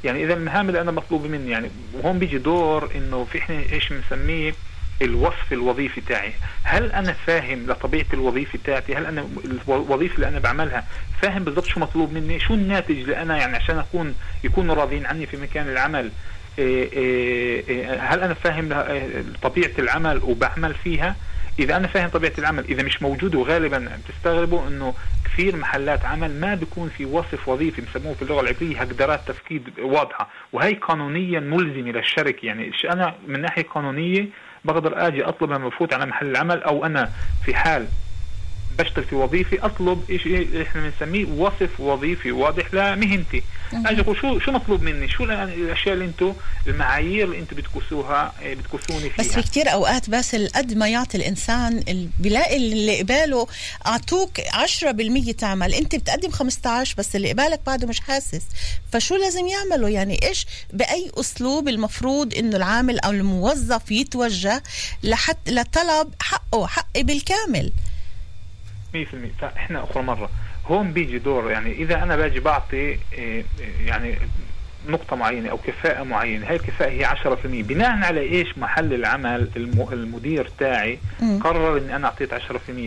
يعني إذا المهام اللي أنا مطلوبة مني يعني وهون بيجي دور إنه في إحنا إيش بنسميه الوصف الوظيفي تاعي هل أنا فاهم لطبيعة الوظيفة تاعتي هل أنا الوظيفة اللي أنا بعملها فاهم بالضبط شو مطلوب مني؟ شو الناتج اللي أنا يعني عشان أكون يكونوا راضيين عني في مكان العمل؟ إيه إيه إيه هل أنا فاهم طبيعة العمل وبعمل فيها؟ إذا أنا فاهم طبيعة العمل إذا مش موجود وغالبا بتستغربوا إنه كثير محلات عمل ما بيكون في وصف وظيفي بسموه في اللغة العبريه هقدرات تفكيد واضحة وهي قانونيا ملزمة للشركة. يعني أنا من ناحية قانونية بقدر أجي أطلب لما بفوت على محل العمل أو أنا في حال بشتغل في وظيفه أطلب شيء إحنا بنسميه وصف وظيفي واضح لمهنتي. أجي أقول شو شو مطلوب مني؟ شو الأشياء اللي أنتم المعايير اللي أنتم بتكسوها بتكسوني فيها بس في كثير أوقات بس قد ما يعطي الإنسان بيلاقي اللي قباله أعطوك 10% تعمل. أنت بتقدم 15 بس اللي قبالك بعده مش حاسس. فشو لازم يعملوا؟ يعني إيش بأي أسلوب المفروض إنه العامل أو الموظف يتوجه لحتى لطلب حقه حقي بالكامل؟ 100% فاحنا أخرى مرة. هون بيجي دور يعني إذا أنا باجي بعطي يعني نقطة معينة أو كفاءة معينة هاي الكفاءة هي 10% بناء على إيش؟ محل العمل المدير تاعي قرر أني أنا أعطيت 10%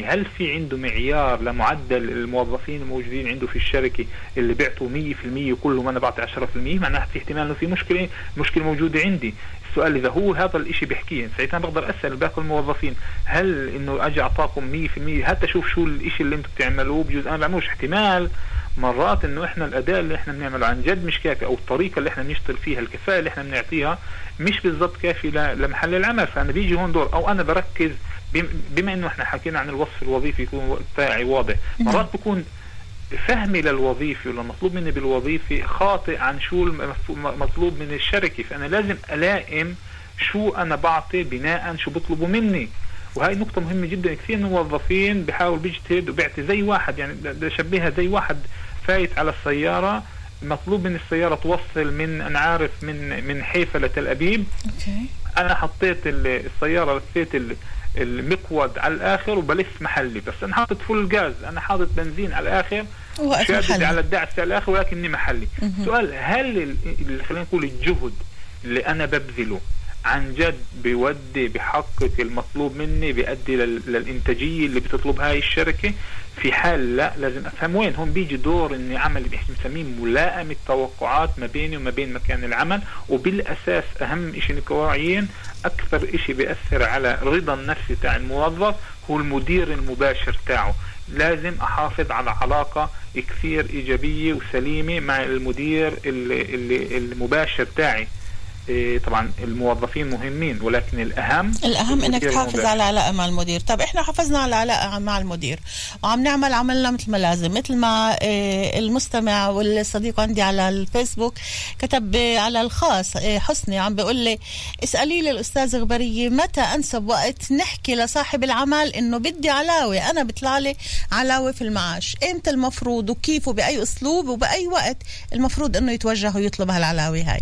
هل في عنده معيار لمعدل الموظفين الموجودين عنده في الشركة اللي بيعطوا 100% وكلهم أنا بعطي 10% معناها في احتمال أنه في مشكلة مشكلة موجودة عندي. السؤال إذا هو هذا الإشي بيحكيه. ساعتها بقدر أسأل باقي الموظفين هل إنه أجي أعطاكم 100% حتى شوف شو الإشي اللي أنتم بتعملوه؟ بجوز أنا بعملوش احتمال مرات إنه إحنا الاداء اللي إحنا بنعمله عن جد مش كافي أو الطريقة اللي إحنا بنشتغل فيها الكفاءة اللي إحنا بنعطيها مش بالضبط كافي لمحل العمل. فأنا بيجي هون دور أو أنا بركز بما إنه إحنا حكينا عن الوصف الوظيفي يكون تاعي واضح. مرات بكون فهمي للوظيفه والمطلوب مني بالوظيفه خاطئ عن شو المطلوب من الشركة فأنا لازم ألائم شو أنا بعطي بناء شو بيطلبوا مني. وهي نقطة مهمة جدا. كثير من الموظفين بحاول بيجتهد وبيعطي زي واحد يعني بشبهها زي واحد فايت على السيارة. مطلوب من السيارة توصل من أنا عارف من من حيفا لتل أبيب. أوكي. أنا حطيت السيارة لفيت المقود على الآخر وبلف محلي. بس أنا حاطط full gas أنا حاطط بنزين على الآخر شادد على الدعسة على الآخر ولكني محلي. سؤال هل خلينا نقول الجهد اللي أنا ببذله عن جد بيودي بحقق المطلوب مني بيؤدي للإنتاجية اللي بتطلبها هاي الشركة. في حال لا لازم أفهم وين هون بيجي دور إني أعمل اللي بنسميه ملائمة التوقعات ما بيني وما بين مكان العمل. وبالأساس أهم شيء نكون أكثر شيء بيأثر على رضا النفسي تاع الموظف هو المدير المباشر تاعه. لازم أحافظ على علاقة كثير إيجابية وسليمة مع المدير المباشر تاعي. طبعا الموظفين مهمين ولكن الأهم الأهم إنك تحافظ على علاقة مع المدير. طب إحنا حافظنا على علاقة مع المدير. وعم نعمل عملنا مثل ما لازم مثل ما إيه، المستمع والصديق عندي على الفيسبوك كتب على الخاص إيه، حسني عم بيقول لي اسألي لي الاستاذ غبرية متى أنسب وقت نحكي لصاحب العمل إنه بدي علاوة أنا بيطلع لي علاوة في المعاش. إمتى المفروض وكيف وبأي أسلوب وبأي وقت المفروض إنه يتوجه ويطلب هالعلاوة هاي؟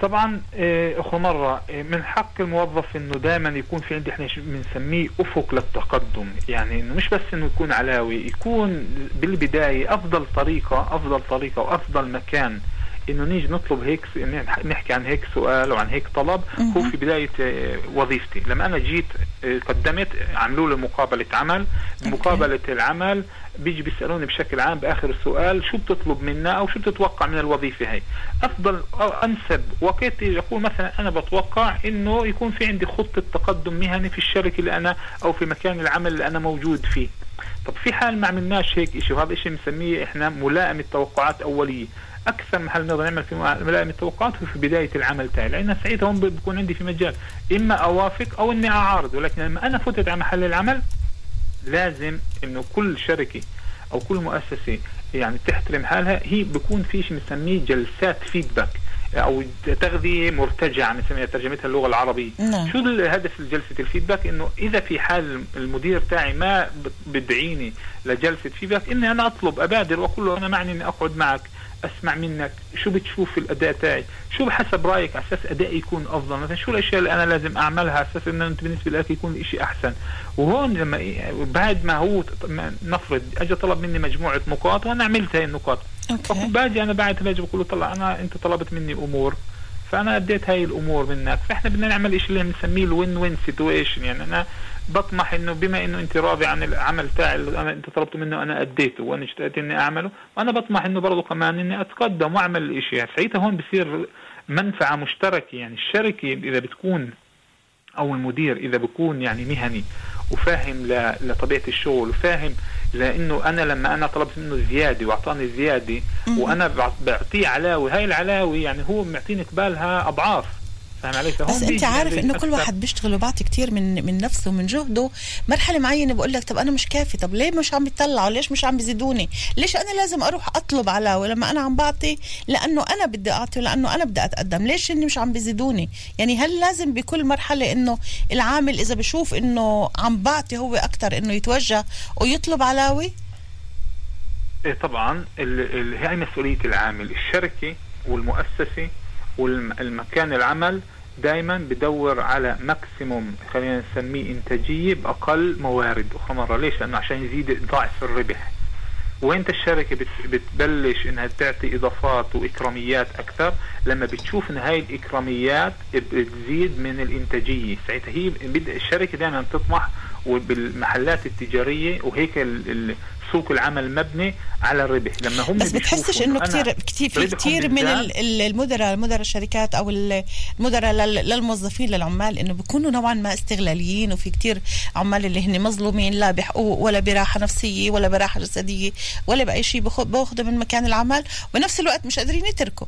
طبعا آه، أخو مرة آه، من حق الموظف إنه دائما يكون في عندي إحنا بنسميه أفق للتقدم. يعني إنه مش بس إنه يكون علاوي يكون بالبداية أفضل طريقة أفضل طريقة وأفضل مكان إنه نيجي نطلب هيك نحكي عن هيك سؤال وعن هيك طلب هو في بداية آه، وظيفتي. لما أنا جيت قدمت عملوا لي مقابلة عمل. مقابلة العمل بيجي بيسألوني بشكل عام بآخر السؤال شو بتطلب منا أو شو بتتوقع من الوظيفة هي؟ أفضل أو أنسب وقت يقول مثلا أنا بتوقع إنه يكون في عندي خطة تقدم مهني في الشركة اللي أنا أو في مكان العمل اللي أنا موجود فيه. طب في حال ما عملناش هيك شيء وهذا الشيء بنسميه إحنا ملائمة توقعات أولية. أكثر محل نقدر نعمل في ملائمه التوقعات هو في بداية العمل تاعي. لأن ساعتها هون بكون عندي في مجال إما أوافق أو إني أعارض. ولكن لما أنا فتت على محل العمل لازم إنه كل شركة أو كل مؤسسة يعني تحترم حالها. هي بيكون في شيء بنسميه جلسات فيدباك أو تغذية مرتجعة بنسميها ترجمتها اللغة العربية. نعم. شو الهدف جلسه الفيدباك إنه إذا في حال المدير تاعي ما بدعيني لجلسة feedback إني أنا أطلب أبادر وأقول له أنا معني إني أقعد معك. أسمع منك. شو بتشوف في الأداء تاعي؟ شو بحسب رأيك على أساس ادائي يكون أفضل؟ مثلا شو الأشياء اللي أنا لازم أعملها على أساس انه أنت بالنسبة لك يكون الشيء أحسن؟ وهون لما بعد ما هو نفرض اجى طلب مني مجموعة نقاط وأنا عملت هاي النقاط. أوكي. باجي أنا بعد باجي بقول له طلع أنا أنت طلبت مني أمور فأنا أديت هاي الأمور منك. فإحنا بدنا نعمل شيء اللي بنسميه ال win-win situation يعني أنا بطمح إنه بما إنه أنت راضي عن العمل تاعي اللي أنا أنت طلبته منه أنا أديته وأنا اشتقت إني أعمله وأنا بطمح إنه برضه كمان إني أتقدم وأعمل الاشي ساعتها هون بصير منفعة مشتركة يعني الشركة إذا بتكون أو المدير إذا بكون يعني مهني وفاهم لطبيعة الشغل وفاهم لإنه أنا لما أنا طلبت منه زيادة وأعطاني زيادة وأنا بعطيه علاوة هاي العلاوة يعني هو معطيني قبالها أضعاف. فاهم علي؟ بس انت عارف انه كل واحد بيشتغل وبعطي كثير من من نفسه ومن جهده. مرحلة معينة بقول لك طب أنا مش كافي. طب ليه مش عم بيطلعوا؟ ليش مش عم بيزيدوني؟ ليش أنا لازم أروح أطلب علاوه لما أنا عم بعطي؟ لأنه أنا بدي أعطي ولأنه أنا بدي أتقدم. ليش إني مش عم بيزيدوني؟ يعني هل لازم بكل مرحلة إنه العامل إذا بشوف إنه عم بعطي هو أكثر إنه يتوجه ويطلب علاوه إيه طبعا هي مسؤولية العامل الشركة والمؤسسة والمكان العمل دائما بدور على ماكسيموم خلينا نسميه إنتاجية بأقل موارد أخرى. مره ليش؟ لأنه عشان يزيد ضعف الربح. وين الشركة بتبلش إنها تعطي إضافات وإكراميات أكثر. لما بتشوف إن هاي الإكراميات بتزيد من الإنتاجية. ساعتها هي الشركة دائما تطمح وبالمحلات التجارية وهيك سوق العمل مبني على الربح. لما هم بس بتحسش إنه كثير كثير في كثير من المدراء مدراء الشركات أو المدراء للموظفين للعمال إنه بيكونوا نوعا ما استغلاليين وفي كثير عمال اللي هن مظلومين لا بحقوق ولا براحة نفسية ولا براحة جسدية ولا بأي شيء باخذوا من مكان العمل وبنفس الوقت مش قادرين يتركوا.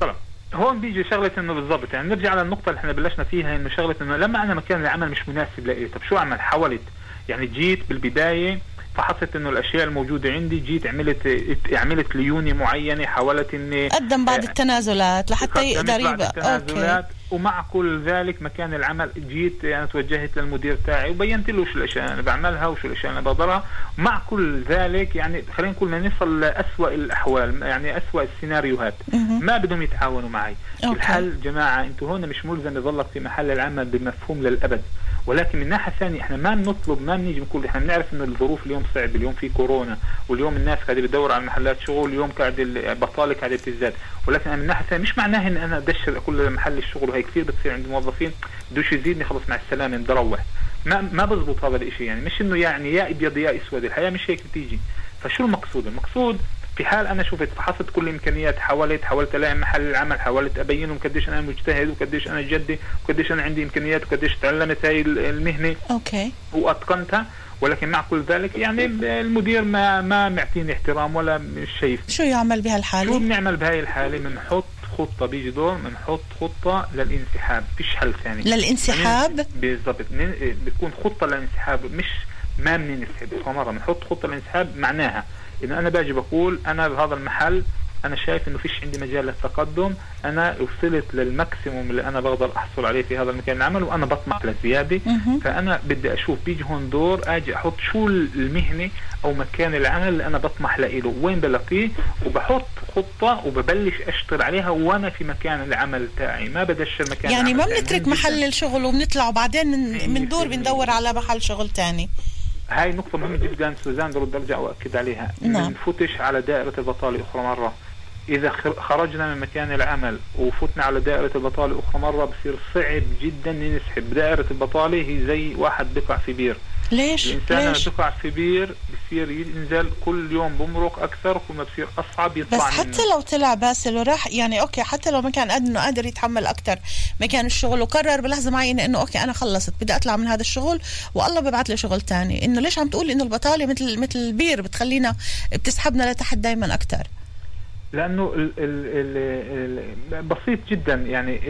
طبعا. هون بيجي شغلة إنه بالضبط يعني نرجع على النقطه اللي إحنا بلشنا فيها إنه شغلة إنه لما أنا مكان العمل مش مناسب لإلي طب شو أعمل؟ حاولت يعني جيت بالبداية فحصت إنه الأشياء الموجودة عندي جيت عملت عملت ليوني معينة حاولت إني قدم بعض آه، التنازلات لحتى يقدر يبقى. التنازلات أوكي. ومع كل ذلك مكان العمل جيت أنا توجهت للمدير تاعي وبينت له شو الأشياء اللي أنا بعملها وشو الأشياء اللي أنا بقدرها. مع كل ذلك يعني خلينا نقول نصل لاسوء الأحوال يعني اسوء السيناريوهات. ما بدهم يتعاونوا معي. أوكي. الحل جماعة أنتم هون مش ملزم يضلك في محل العمل بمفهوم للأبد. ولكن من ناحيه ثانية إحنا ما بنطلب ما بنيجي نقول إحنا بنعرف إنه الظروف اليوم صعبة اليوم في كورونا واليوم الناس قاعدة بتدور على محلات شغل اليوم قاعدة البطاله قاعدة بتزداد. ولكن من ناحيه ثانية مش معناها إن أنا أدشر كل محل الشغل وهي كثير بتصير عند موظفين بدوش يزيدني خلص مع السلامة بدي أروح ما ما بزبط هذا الشيء يعني مش إنه يعني يا إبيض يا أسود الحياة مش هيك بتيجي. فشو المقصود؟ المقصود في حال أنا شفت فحصت كل الإمكانيات حاولت حاولت ألاقي محل العمل حاولت ابينهم قديش أنا مجتهد وقديش أنا جدي وقديش أنا عندي إمكانيات وقديش تعلمت هاي المهنة أوكي. وأتقنتها. ولكن مع كل ذلك يعني المدير ما ما معطيني احترام ولا مش شايف شو يعمل بهالحالة؟ شو بنعمل بهاي الحالة؟ بنحط خطة بيجي دور بنحط خطة للانسحاب. فيش حل ثاني. للانسحاب؟ بالضبط. بتكون خطة للانسحاب مش ما بننسحب. مره بنحط خطة للانسحاب معناها انه أنا باجي بقول أنا بهذا المحل أنا شايف إنه فيش عندي مجال للتقدم أنا وصلت لل maximum اللي أنا بقدر أحصل عليه في هذا المكان العمل وأنا بطمح لزياده فأنا بدي أشوف بيجي هون دور آجي أحط شو المهنة أو مكان العمل اللي أنا بطمح له وين بلاقيه؟ وبحط خطة وببلش أشتغل عليها وأنا في مكان العمل تاعي. ما بدش مكان يعني ما بنترك محل الشغل وبنطلع وبعدين من, من دور بندور على محل شغل ثاني هاي نقطة مهمة جدا سوزان برد أرجع وأكد عليها. نعم. نفوتش على دائرة البطالة أخرى مرة. إذا خرجنا من مكان العمل وفتنا على دائرة البطالة أخرى مرة بصير صعب جدا نسحب دائرة البطالة هي زي واحد بقع في بير. ليش؟ الانسان ليش؟ لما بقع في بير بصير ينزل كل يوم بمرق أكثر كل ما بصير أصعب يطلع بس حتى منه. لو طلع باسل وراح يعني أوكي حتى لو ما كان إنه قادر يتحمل أكثر مكان الشغل وقرر بلحظة معينة إنه أوكي أنا خلصت بدي أطلع من هذا الشغل والله ببعث لي شغل ثاني إنه ليش عم تقول إنه البطالة مثل مثل البير بتخلينا بتسحبنا لتحت دائما أكثر لأنه ال ال ال بسيط جدا يعني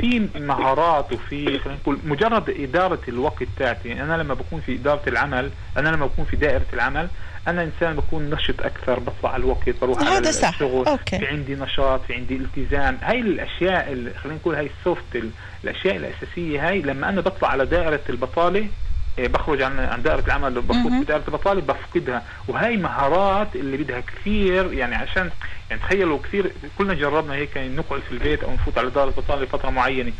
في مهارات وفي خلينا نقول مجرد إدارة الوقت تاعتي أنا لما بكون في إدارة العمل أنا لما بكون في دائرة العمل أنا إنسان بكون نشط أكثر بطلع على الوقت بروح على. الشغل أوكي. في عندي نشاط في عندي التزام هاي الأشياء خلينا نقول هاي ال soft الأشياء الأساسية هاي لما أنا بطلع على دائرة البطالة بخرج عن عن دائرة العمل بفوت بدائره البطاله بفقدها. وهي مهارات اللي بدها كثير يعني عشان يعني تخيلوا كثير كلنا جربنا هيك نقعد في البيت أو نفوت على دائرة البطاله لفتره معينة.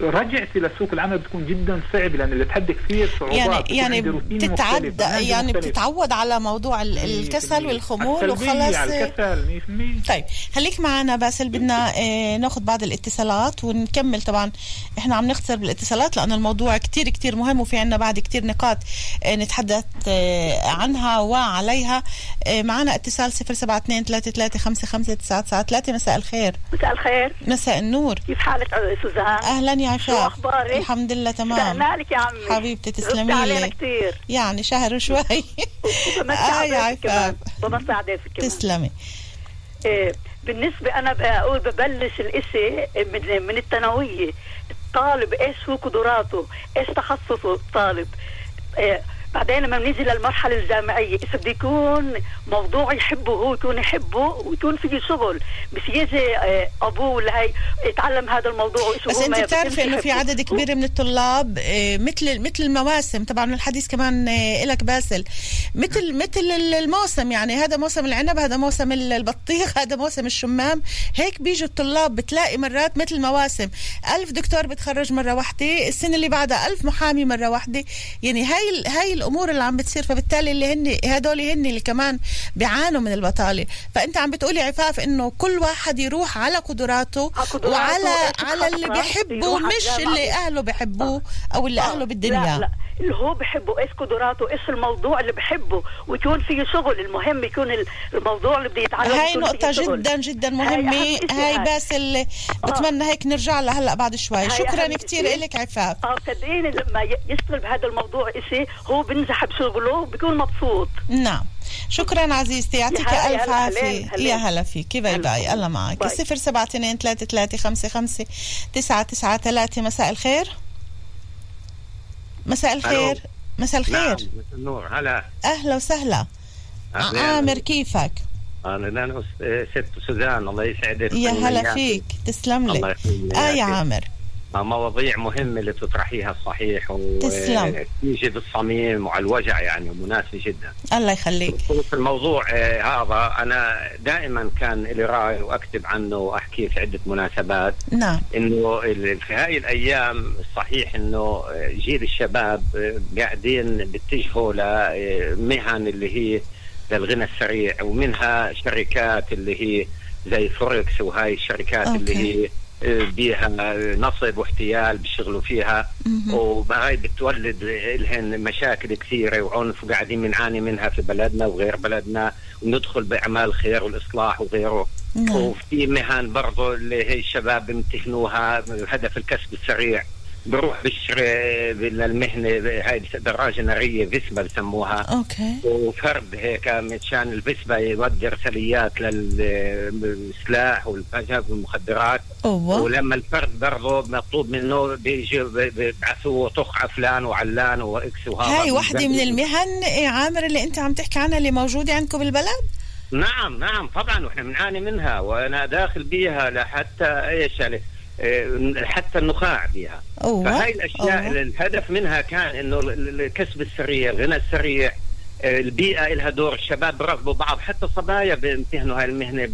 رجعتي لسوق العمل بتكون جدا صعب لأن اللي تحدي كثير صعوبات يعني يعني بتتعدى يعني بتتعود على موضوع الكسل والخمول وخلص على الكسل 100% طيب خليك معنا باسل بدنا آه ناخذ بعض الاتصالات ونكمل. طبعا إحنا عم نختصر بالاتصالات لأنه الموضوع كتير كتير مهم وفي عنا بعد كتير نقاط آه نتحدث آه عنها وعليها. معنا اتصال 072 33 55 مساء الخير. مساء الخير. مساء النور. كيف حالك سوزان أهلا يا عفاف شو أخبارك؟ الحمد لله تمام. مالك يا عمي. حبيبتي تسلمي لي. كثير يعني شهر وشوي آه يا عفاف. تسلمي. إيه بالنسبة أنا بقول ببلش الإشي من, من الثانوية. الطالب إيش هو قدراته؟ إيش تخصصه الطالب؟ إيه بعدين لما بنيجي للمرحلة الجامعية إذا بده يكون موضوع يحبه هو يكون يحبه ويكون فيه شغل. بس يجي آه، أبوه ولا هي يتعلم هذا الموضوع بس أنت بتعرفي إنه في عدد كبير من الطلاب آه، مثل مثل المواسم طبعا الحديث كمان آه، لك باسل. مثل مثل الموسم يعني هذا موسم العنب هذا موسم البطيخ [LAUGHS] هذا موسم الشمام. هيك بيجوا الطلاب بتلاقي مرات مثل مواسم ألف دكتور بتخرج مرة واحدة السنة اللي بعدها ألف محامي مرة واحدة. يعني هاي هاي الأمور اللي عم بتصير فبالتالي اللي هن هدول هن اللي كمان بيعانوا من البطالة. فأنت عم بتقولي عفاف إنه كل واحد يروح على قدراته وعلى على اللي بيحبه مش اللي أهله بيحبوه أو اللي أهله بالدنيا. لا. لا اللي هو بحبه إيش قدراته إيش الموضوع اللي بحبه ويكون فيه شغل. المهم يكون الموضوع اللي بده يتعلم هاي نقطة جدا جدا مهمة. هاي, هاي. بس اللي آه. بتمنى هيك نرجع لها هلأ بعد شوي. شكرا كثير لك عفاف. آه صدقيني لما يشتغل بهذا الموضوع إشي هو بنجح بشغله بيكون مبسوط. نعم. شكرا عزيزتي يعطيك ألف عافية. يا هلا فيكي bye bye الله معك. صفر سبعة اثنين ثلاثة ثلاثة خمسة خمسة تسعة تسعة ثلاثة مساء الخير. مساء الخير. مساء الخير. نعم مساء النور. هلا. أهلا وسهلا. عامر كيفك؟ أنا ست سوزان الله يسعدك. يا هلا فيك. تسلم لي. آه يا عامر. مواضيع مهمة اللي بتطرحيها صحيح تسلم. تيجي بالصميم وعلى الوجع يعني ومناسبة جدا. الله يخليك. في الموضوع آه هذا أنا دائما كان لي رأي وأكتب عنه وأحكيه في عدة مناسبات. نعم. إنه في هاي الأيام صحيح إنه جيل الشباب قاعدين بيتجهوا لمهن اللي هي للغنى السريع ومنها شركات اللي هي زي فوركس وهاي الشركات أوكي. اللي هي بيها نصب واحتيال بيشتغلوا فيها. وهاي بتولد لهن مشاكل كثيرة وعنف وقاعدين بنعاني منها في بلدنا وغير بلدنا. وندخل بأعمال الخير والإصلاح وغيره. نعم. وفي مهن برضه اللي هي الشباب بيمتهنوها هدف الكسب السريع. بروح بشتري للمهنه هاي دراجة نارية فيسبا بسموها أوكي وفرد هيك مشان الفيسبا يودي ارساليات للسلاح والفجر والمخدرات أوه. ولما الفرد برضه مطلوب منه بيجي بيبعثوا طخ فلان وعلان و X وهذا هاي وحدة من المهن إيه عامر اللي أنت عم تحكي عنها اللي موجودة عندكم بالبلد؟ نعم نعم طبعا وإحنا بنعاني منها وأنا داخل بيها لحتى إيش يعني حتى النخاع بها أوه. فهاي الأشياء أوه. الهدف منها كان إنه الكسب السريع الغنى السريع آه، البيئة لها دور الشباب برغبوا بعض حتى الصبايا بيمتهنوا هاي المهنة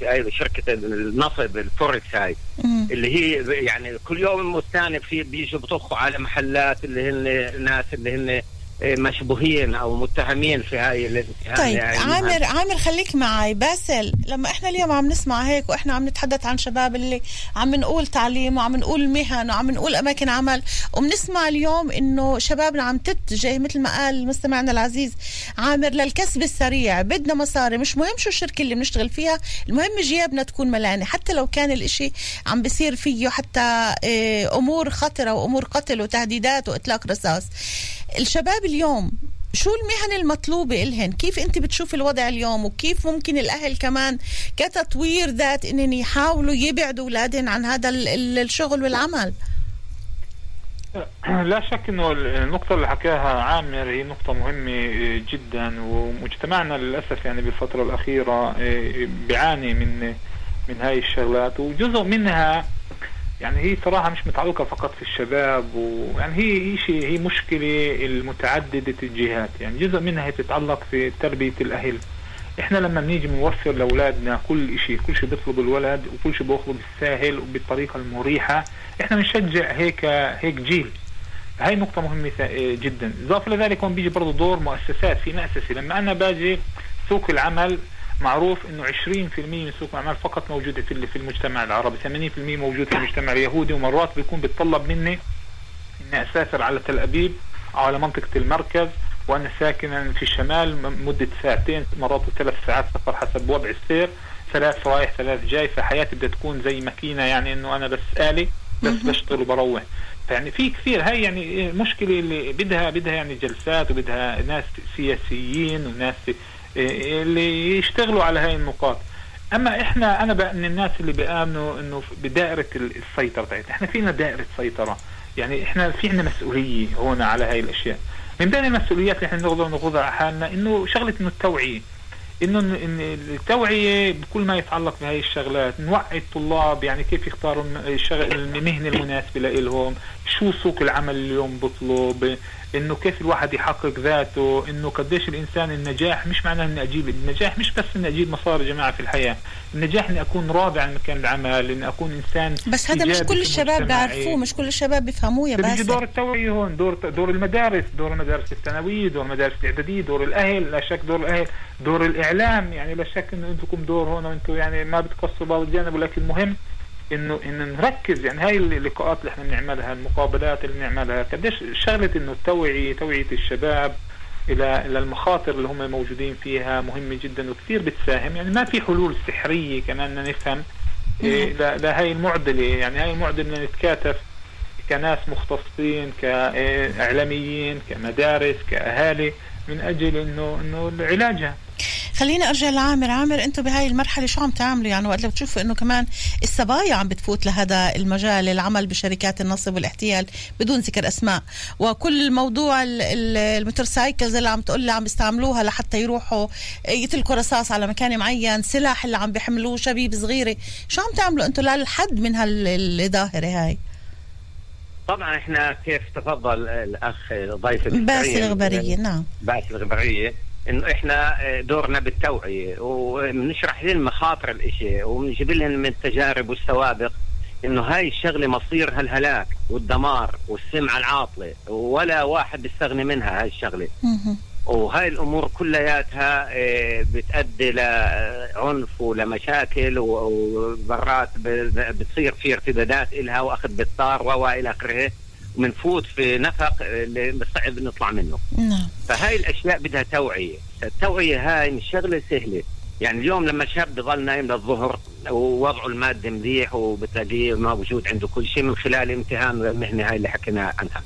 بشركة النصب الفوركس هاي. اللي هي يعني كل يوم والثاني في بيجوا بطخوا على محلات اللي هن ناس اللي هن مشبوهين أو متهمين في هاي الاتهام طيب عامر عامر خليك معي باسل لما إحنا اليوم عم نسمع هيك وإحنا عم نتحدث عن شباب اللي عم نقول تعليم وعم نقول مهن وعم نقول أماكن عمل وبنسمع اليوم إنه شبابنا عم تتجه مثل ما قال مستمعنا العزيز عامر للكسب السريع. بدنا مصاري مش مهم شو الشركة اللي بنشتغل فيها المهم جيابنا تكون ملانة. حتى لو كان الإشي عم بصير فيه حتى إيه، أمور خطرة وأمور قتل وتهديدات وإطلاق رصاص. الشباب اليوم شو المهن المطلوبة إلهن؟ كيف أنت بتشوف الوضع اليوم؟ وكيف ممكن الأهل كمان كتطوير ذات إنهم يحاولوا يبعدوا أولادهم عن هذا الشغل والعمل؟ [CLEARS THROAT] لا شك إنه النقطة اللي حكاها عامر هي نقطة مهمة جدا. ومجتمعنا للأسف يعني بالفترة الأخيرة آه، بيعاني من من هاي الشغلات. وجزء منها يعني هي صراحة مش متعلقة فقط في الشباب ويعني هي هي شيء هي مشكلة المتعددة الجهات. يعني جزء منها تتعلق في تربية الأهل. إحنا لما بنيجي بنوفر لأولادنا كل شيء كل شيء بيطلب الولد وكل شيء بياخذه بالساهل وبالطريقة المريحة إحنا بنشجع هيك هيك جيل. هاي نقطة مهمة جدا. إضافة لذلك هون بيجي برضه دور مؤسسات. في مؤسسة لما أنا باجي سوق العمل معروف إنه 20% من سوق العمل فقط موجودة في في المجتمع العربي. 80% موجود في المجتمع اليهودي ومرات بيكون بيتطلب مني إني أسافر على تل أبيب أو على منطقة المركز وأنا ساكنا في الشمال مدة ساعتين مرات ثلاث ساعات سفر حسب وضع السير. ثلاث رايح ثلاث جاي فحياتي بدها تكون زي ماكينة يعني إنه أنا بس آلي بس بشتغل وبروح. فيعني في كثير هاي يعني مشكلة اللي بدها بدها يعني جلسات وبدها ناس سياسيين وناس اللي يشتغلوا على هاي النقاط. أما إحنا أنا بقى من الناس اللي بيآمنوا إنه بدائرة السيطرة بتاعتنا. إحنا فينا دائرة سيطرة. يعني إحنا في عندنا مسؤولية هون على هاي الأشياء. من بين المسؤوليات اللي إحنا نقدر ناخذها على حالنا إنه شغلة إنه التوعية. إنه إن التوعية بكل ما يتعلق بهي الشغلات نوعي الطلاب يعني كيف يختاروا المهنة المناسبة لهم شو سوق العمل اليوم بطلب إنه كيف الواحد يحقق ذاته إنه قديش الإنسان النجاح مش معناه إني أجيب النجاح مش بس إني أجيب مصاري جماعة في الحياة. النجاح إني أكون راضي عن مكان العمل إني أكون إنسان بس هذا مش كل الشباب بيعرفوه مش كل الشباب بيفهموه يا باسل. دور التوعية هون دور دور المدارس دور المدارس الثانوية دور المدارس الإعدادية دور الأهل لا شك دور الأهل دور الإعلام. يعني لا شك إنه أنتم دور هون وأنتم يعني ما بتقصوا بعض الجانب ولكن المهم إنه إنه نركز يعني هاي اللقاءات اللي إحنا بنعملها المقابلات اللي بنعملها قديش شغلة إنه التوعية توعية الشباب إلى إلى المخاطر اللي هم موجودين فيها مهمة جدا وكثير بتساهم. يعني ما في حلول سحرية كمان نفهم. إيه لهي المعضلة يعني هاي المعضلة بدنا نتكاتف كناس مختصين كاعلاميين كمدارس كأهالي من أجل إنه إنه علاجها خليني أرجع لعامر. عامر أنتم بهاي المرحلة شو عم تعملوا؟ يعني وقت بتشوفوا إنه كمان الصبايا عم بتفوت لهذا المجال العمل بشركات النصب والاحتيال بدون ذكر أسماء. وكل موضوع الموتورسايكلز اللي عم تقول لي عم بيستعملوها لحتى يروحوا يتلكوا رصاص على مكان معين سلاح اللي عم بيحملوه شبيب صغيرة. شو عم تعملوا أنتم للحد من هالظاهره هاي؟ طبعا إحنا كيف تفضل الأخ ضيف باسل الغبريه نعم. باسل الغبريه إنه إحنا دورنا بالتوعية. وبنشرح لهم مخاطر الإشي وبنجيب لهم من التجارب والسوابق إنه هاي الشغلة مصيرها الهلاك والدمار والسمعه العاطلة ولا واحد بيستغني منها هاي الشغلة. وهاي الأمور كلياتها بتؤدي لعنف ولمشاكل ومرات بتصير في ارتدادات إلها وأخذ بالطار وإلى آخره. بنفوت في نفق اللي صعب نطلع منه. نعم. فهاي الأشياء بدها توعية. التوعية هاي مش شغلة سهلة. يعني اليوم لما شاب بضل نايم للظهر ووضعه المادي مليح وبتلاقيه موجود عنده كل شيء من خلال امتهان المهنة هاي اللي حكينا عنها.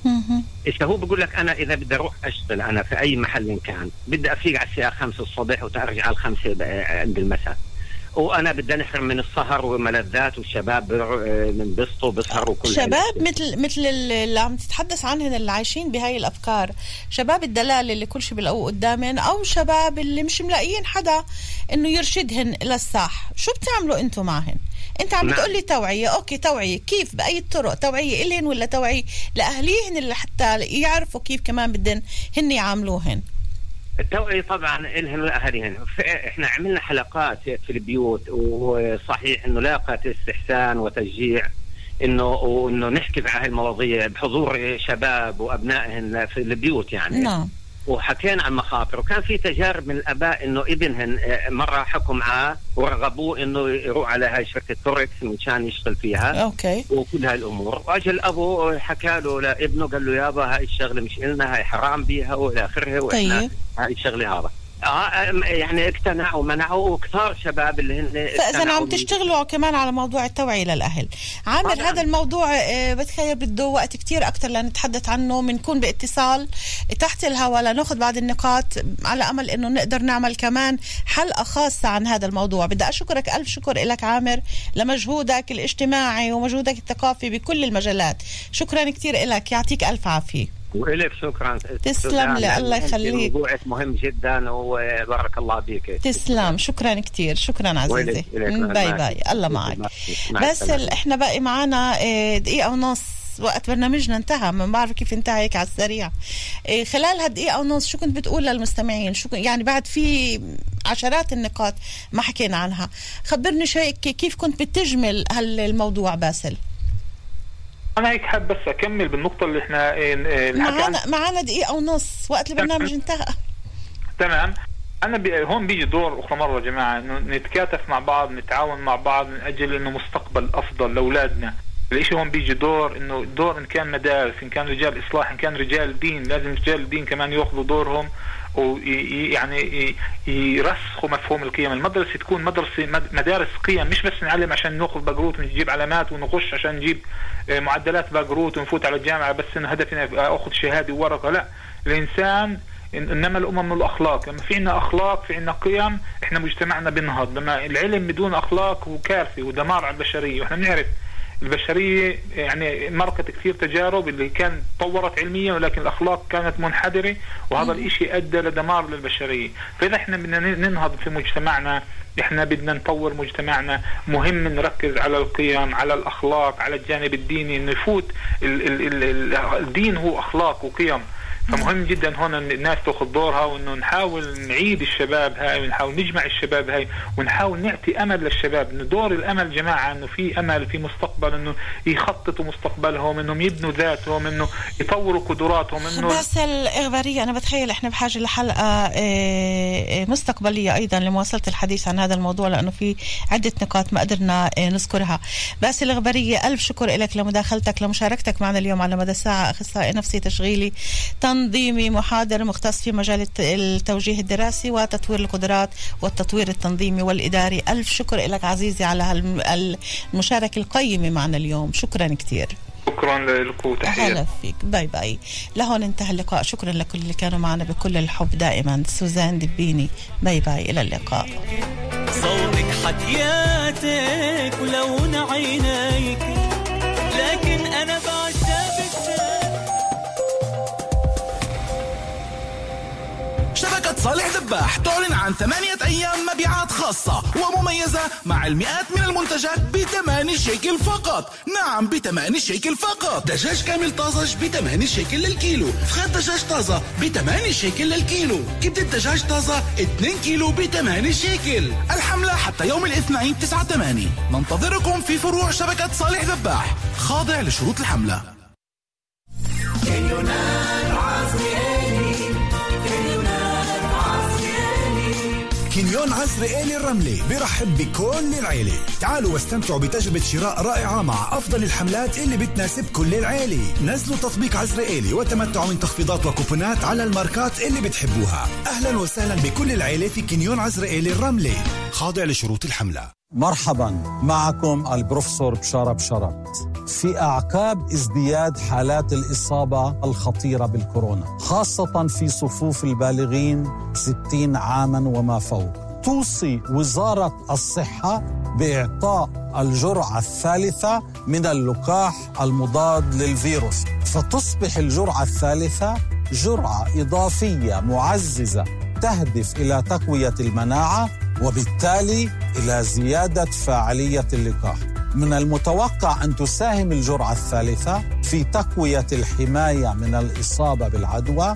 إيش هو بقول لك أنا إذا بدي أروح أشتغل أنا في أي محل إن كان بدي أفيق على الساعة 5 الصبح وترجع على 5 عند المساء. وأنا بدي نحرم من السهر والملذات والشباب بينبسطوا بيسهروا كل شباب مثل مثل اللي عم تتحدث عنهم اللي عايشين بهاي الأفكار. شباب الدلاله اللي كل شيء بيلاقوه قدامهم أو شباب اللي مش ملاقيين حدا إنه يرشدهن للصح شو بتعملوا أنتم معهن؟ أنت عم بتقول لي توعية. أوكي توعية. كيف؟ بأي الطرق توعية إلهن ولا توعية لأهليهن اللي حتى يعرفوا كيف كمان بدهن هن يعاملوهن؟ التوعية طبعا إلهن وأهلهن إحنا عملنا حلقات في البيوت وصحيح إنه لاقت استحسان وتشجيع إنه وإنه نحكي في هاي المواضيع بحضور شباب وأبنائهن في البيوت يعني. نعم. وحكينا عن مخاطر وكان في تجارب من الأباء إنه ابنهن مرة حكوا معاه ورغبوه إنه يروح على هاي شركة فوركس مشان يشتغل فيها. أوكي. وكل هاي الأمور. واجى الابو حكى له لابنه قال له يابا هاي الشغلة مش إلنا هاي حرام بيها وإلى اخره وإحنا طيب. هاي الشغلة هذا. آه يعني اقتنعوا ومنعوا وكثار شباب اللي هن فإذا عم تشتغلوا كمان على موضوع التوعية للأهل. عامر طبعاً. هذا الموضوع آه، بتخيل بده وقت كتير أكثر لنتحدث عنه بنكون باتصال تحت الهواء لنأخذ بعض النقاط على أمل إنه نقدر نعمل كمان حلقة خاصة عن هذا الموضوع. بدي أشكرك ألف شكر لك عامر لمجهودك الاجتماعي ومجهودك الثقافي بكل المجالات. شكرا كثير لك يعطيك ألف عافية. والك شكرا. تسلم لي، الله يخليك. موضوعك مهم جدا وبارك الله فيك. تسلم. شكرا كثير شكرا عزيزي. bye bye. الله معك. مع بس إحنا باقي معنا آه، دقيقة ونص. وقت برنامجنا انتهى. ما بعرف كيف انتهى هيك على السريع. إيه خلال هالدقيقة ونص شو كنت بتقول للمستمعين؟ شو يعني بعد في عشرات النقاط ما حكينا عنها. خبرني شيء كيف كنت بتجمل هالموضوع باسل؟ أنا هيك حاب بس أكمل بالنقطة اللي إحنا إيه، معنا معنا دقيقة ونص وقت البرنامج انتهى. تمام. أنا بي هون بيجي دور أخرى مرة يا جماعة نتكاتف مع بعض نتعاون مع بعض من أجل إنه مستقبل أفضل لأولادنا. الاشي هون بيجي دور؟ إنه دور إن كان مدارس إن كان رجال إصلاح إن كان رجال دين لازم رجال الدين كمان يأخذوا دورهم ويعني يرسخوا مفهوم القيم. المدرسة تكون مدرسة مدارس قيم مش بس نعلم عشان نأخذ بقروت ونجيب علامات ونخش عشان نجيب آه، معدلات بقروت ونفوت على الجامعة بس انه هدفنا أخذ شهادة وورقة. لا الإنسان إنما الأمم الأخلاق. لما في عندنا أخلاق في عندنا قيم إحنا مجتمعنا بينهض. لما العلم بدون أخلاق هو كارثه ودمار على البشرية. وإحنا بنعرف البشرية يعني مرقت كثير تجارب اللي كان تطورت علميا ولكن الأخلاق كانت منحدرة وهذا الشيء أدى لدمار للبشرية. فإذا إحنا بدنا ننهض في مجتمعنا إحنا بدنا نطور مجتمعنا مهم نركز على القيم على الأخلاق على الجانب الديني انه يفوت الدين هو أخلاق وقيم. فمهم جدا هون الناس تأخذ دورها وإنه نحاول نعيد الشباب هاي ونحاول نجمع الشباب هاي ونحاول نعطي أمل للشباب إنه دور الأمل جماعة إنه في أمل في مستقبل إنه يخططوا مستقبلهم إنهم يبنوا ذاتهم إنه يطوروا قدراتهم إنه بس الإغبارية أنا بتخيل إحنا بحاجة لحلقة آه، آه، مستقبلية أيضا لمواصلة الحديث عن هذا الموضوع لأنه في عدة نقاط ما قدرنا آه، نذكرها. بس الإغبارية ألف شكر لك لمداخلتك لمشاركتك معنا اليوم على مدى ساعه أخصائي نفسي تشغيلي تنظيمي محاضر مختص في مجال التوجيه الدراسي وتطوير القدرات والتطوير التنظيمي والإداري. ألف شكر لك عزيزي على المشاركة القيمة معنا اليوم. شكرا كثير شكرا لك وتحية أهلا فيك. bye bye. لهون انتهى اللقاء. شكرا لكل اللي كانوا معنا بكل الحب دائما. سوزان دبيني. باي باي. إلى اللقاء. صوتك حكياتك ولون عينيك. صالح دباح تعلن عن ثمانية أيام مبيعات خاصة ومميزة مع المئات من المنتجات بثماني شيكل فقط. نعم بثماني شيكل فقط. دجاج كامل طازج بثماني شيكل للكيلو. فخاد دجاج طازة بثماني شيكل للكيلو. كبدة دجاج طازة 2 كيلو بثماني شيكل. الحملة حتى يوم الاثنين 9 8 ننتظركم في فروع شبكة صالح دباح خاضع لشروط الحملة. كنيون عزر إيلي الرملي برحب بكل العيلة. تعالوا واستمتعوا بتجربة شراء رائعة مع أفضل الحملات اللي بتناسب كل العيلة. نزلوا تطبيق عزر إيلي وتمتعوا من تخفيضات وكوبونات على الماركات اللي بتحبوها. أهلا وسهلا بكل العيلة في كنيون عزر إيلي الرملي خاضع لشروط الحملة. مرحبا معكم البروفيسور بشارة بشرت في أعقاب ازدياد حالات الإصابة الخطيرة بالكورونا خاصة في صفوف البالغين 60 عاما وما فوق. توصي وزارة الصحة بإعطاء الجرعة الثالثة من اللقاح المضاد للفيروس. فتصبح الجرعة الثالثة جرعة إضافية معززة تهدف إلى تقوية المناعة وبالتالي إلى زيادة فاعلية اللقاح. من المتوقع أن تساهم الجرعة الثالثة في تقوية الحماية من الإصابة بالعدوى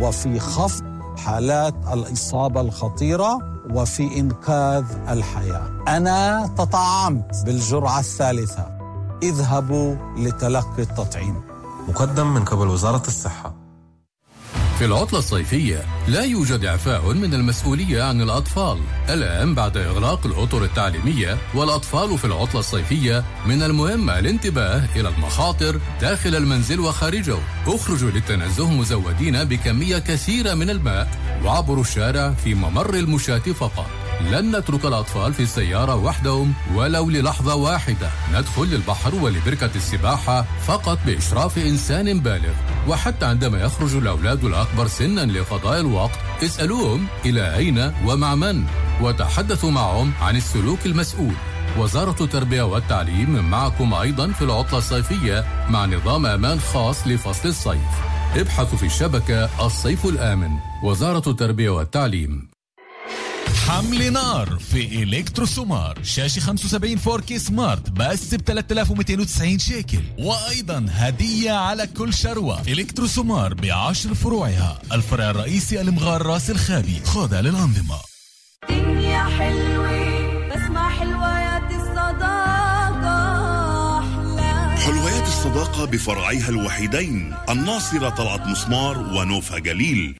وفي خفض حالات الإصابة الخطيرة وفي إنقاذ الحياة. أنا تطعمت بالجرعة الثالثة. اذهبوا لتلقي التطعيم. مقدم من قبل وزارة الصحة. في العطلة الصيفية لا يوجد إعفاء من المسؤولية عن الأطفال. الآن بعد إغلاق الأطر التعليمية والأطفال في العطلة الصيفية من المهم الانتباه إلى المخاطر داخل المنزل وخارجه. اخرجوا للتنزه مزودين بكمية كثيرة من الماء وعبروا الشارع في ممر المشاة فقط. لن نترك الأطفال في السيارة وحدهم ولو للحظة واحدة. ندخل للبحر ولبركة السباحة فقط بإشراف إنسان بالغ. وحتى عندما يخرج الأولاد الأكبر سنا لقضاء الوقت اسألوهم إلى أين ومع من. وتحدثوا معهم عن السلوك المسؤول. وزارة التربية والتعليم معكم أيضا في العطلة الصيفية مع نظام أمان خاص لفصل الصيف. ابحثوا في الشبكة الصيف الآمن. وزارة التربية والتعليم. حمل نار في الكترو سومار شاشة 75 4K smart بس ب 3290 شيكل. وأيضا هدية على كل شروة. الكترو سومار بعشر فروعها. الفرع الرئيسي المغار راس الخابي خاضع للأنظمة. دنيا حلوة بسمع حلويات الصداقة. أحلى حلويات الصداقة بفرعيها الوحيدين الناصرة طلعت مسمار ونوفا جليل.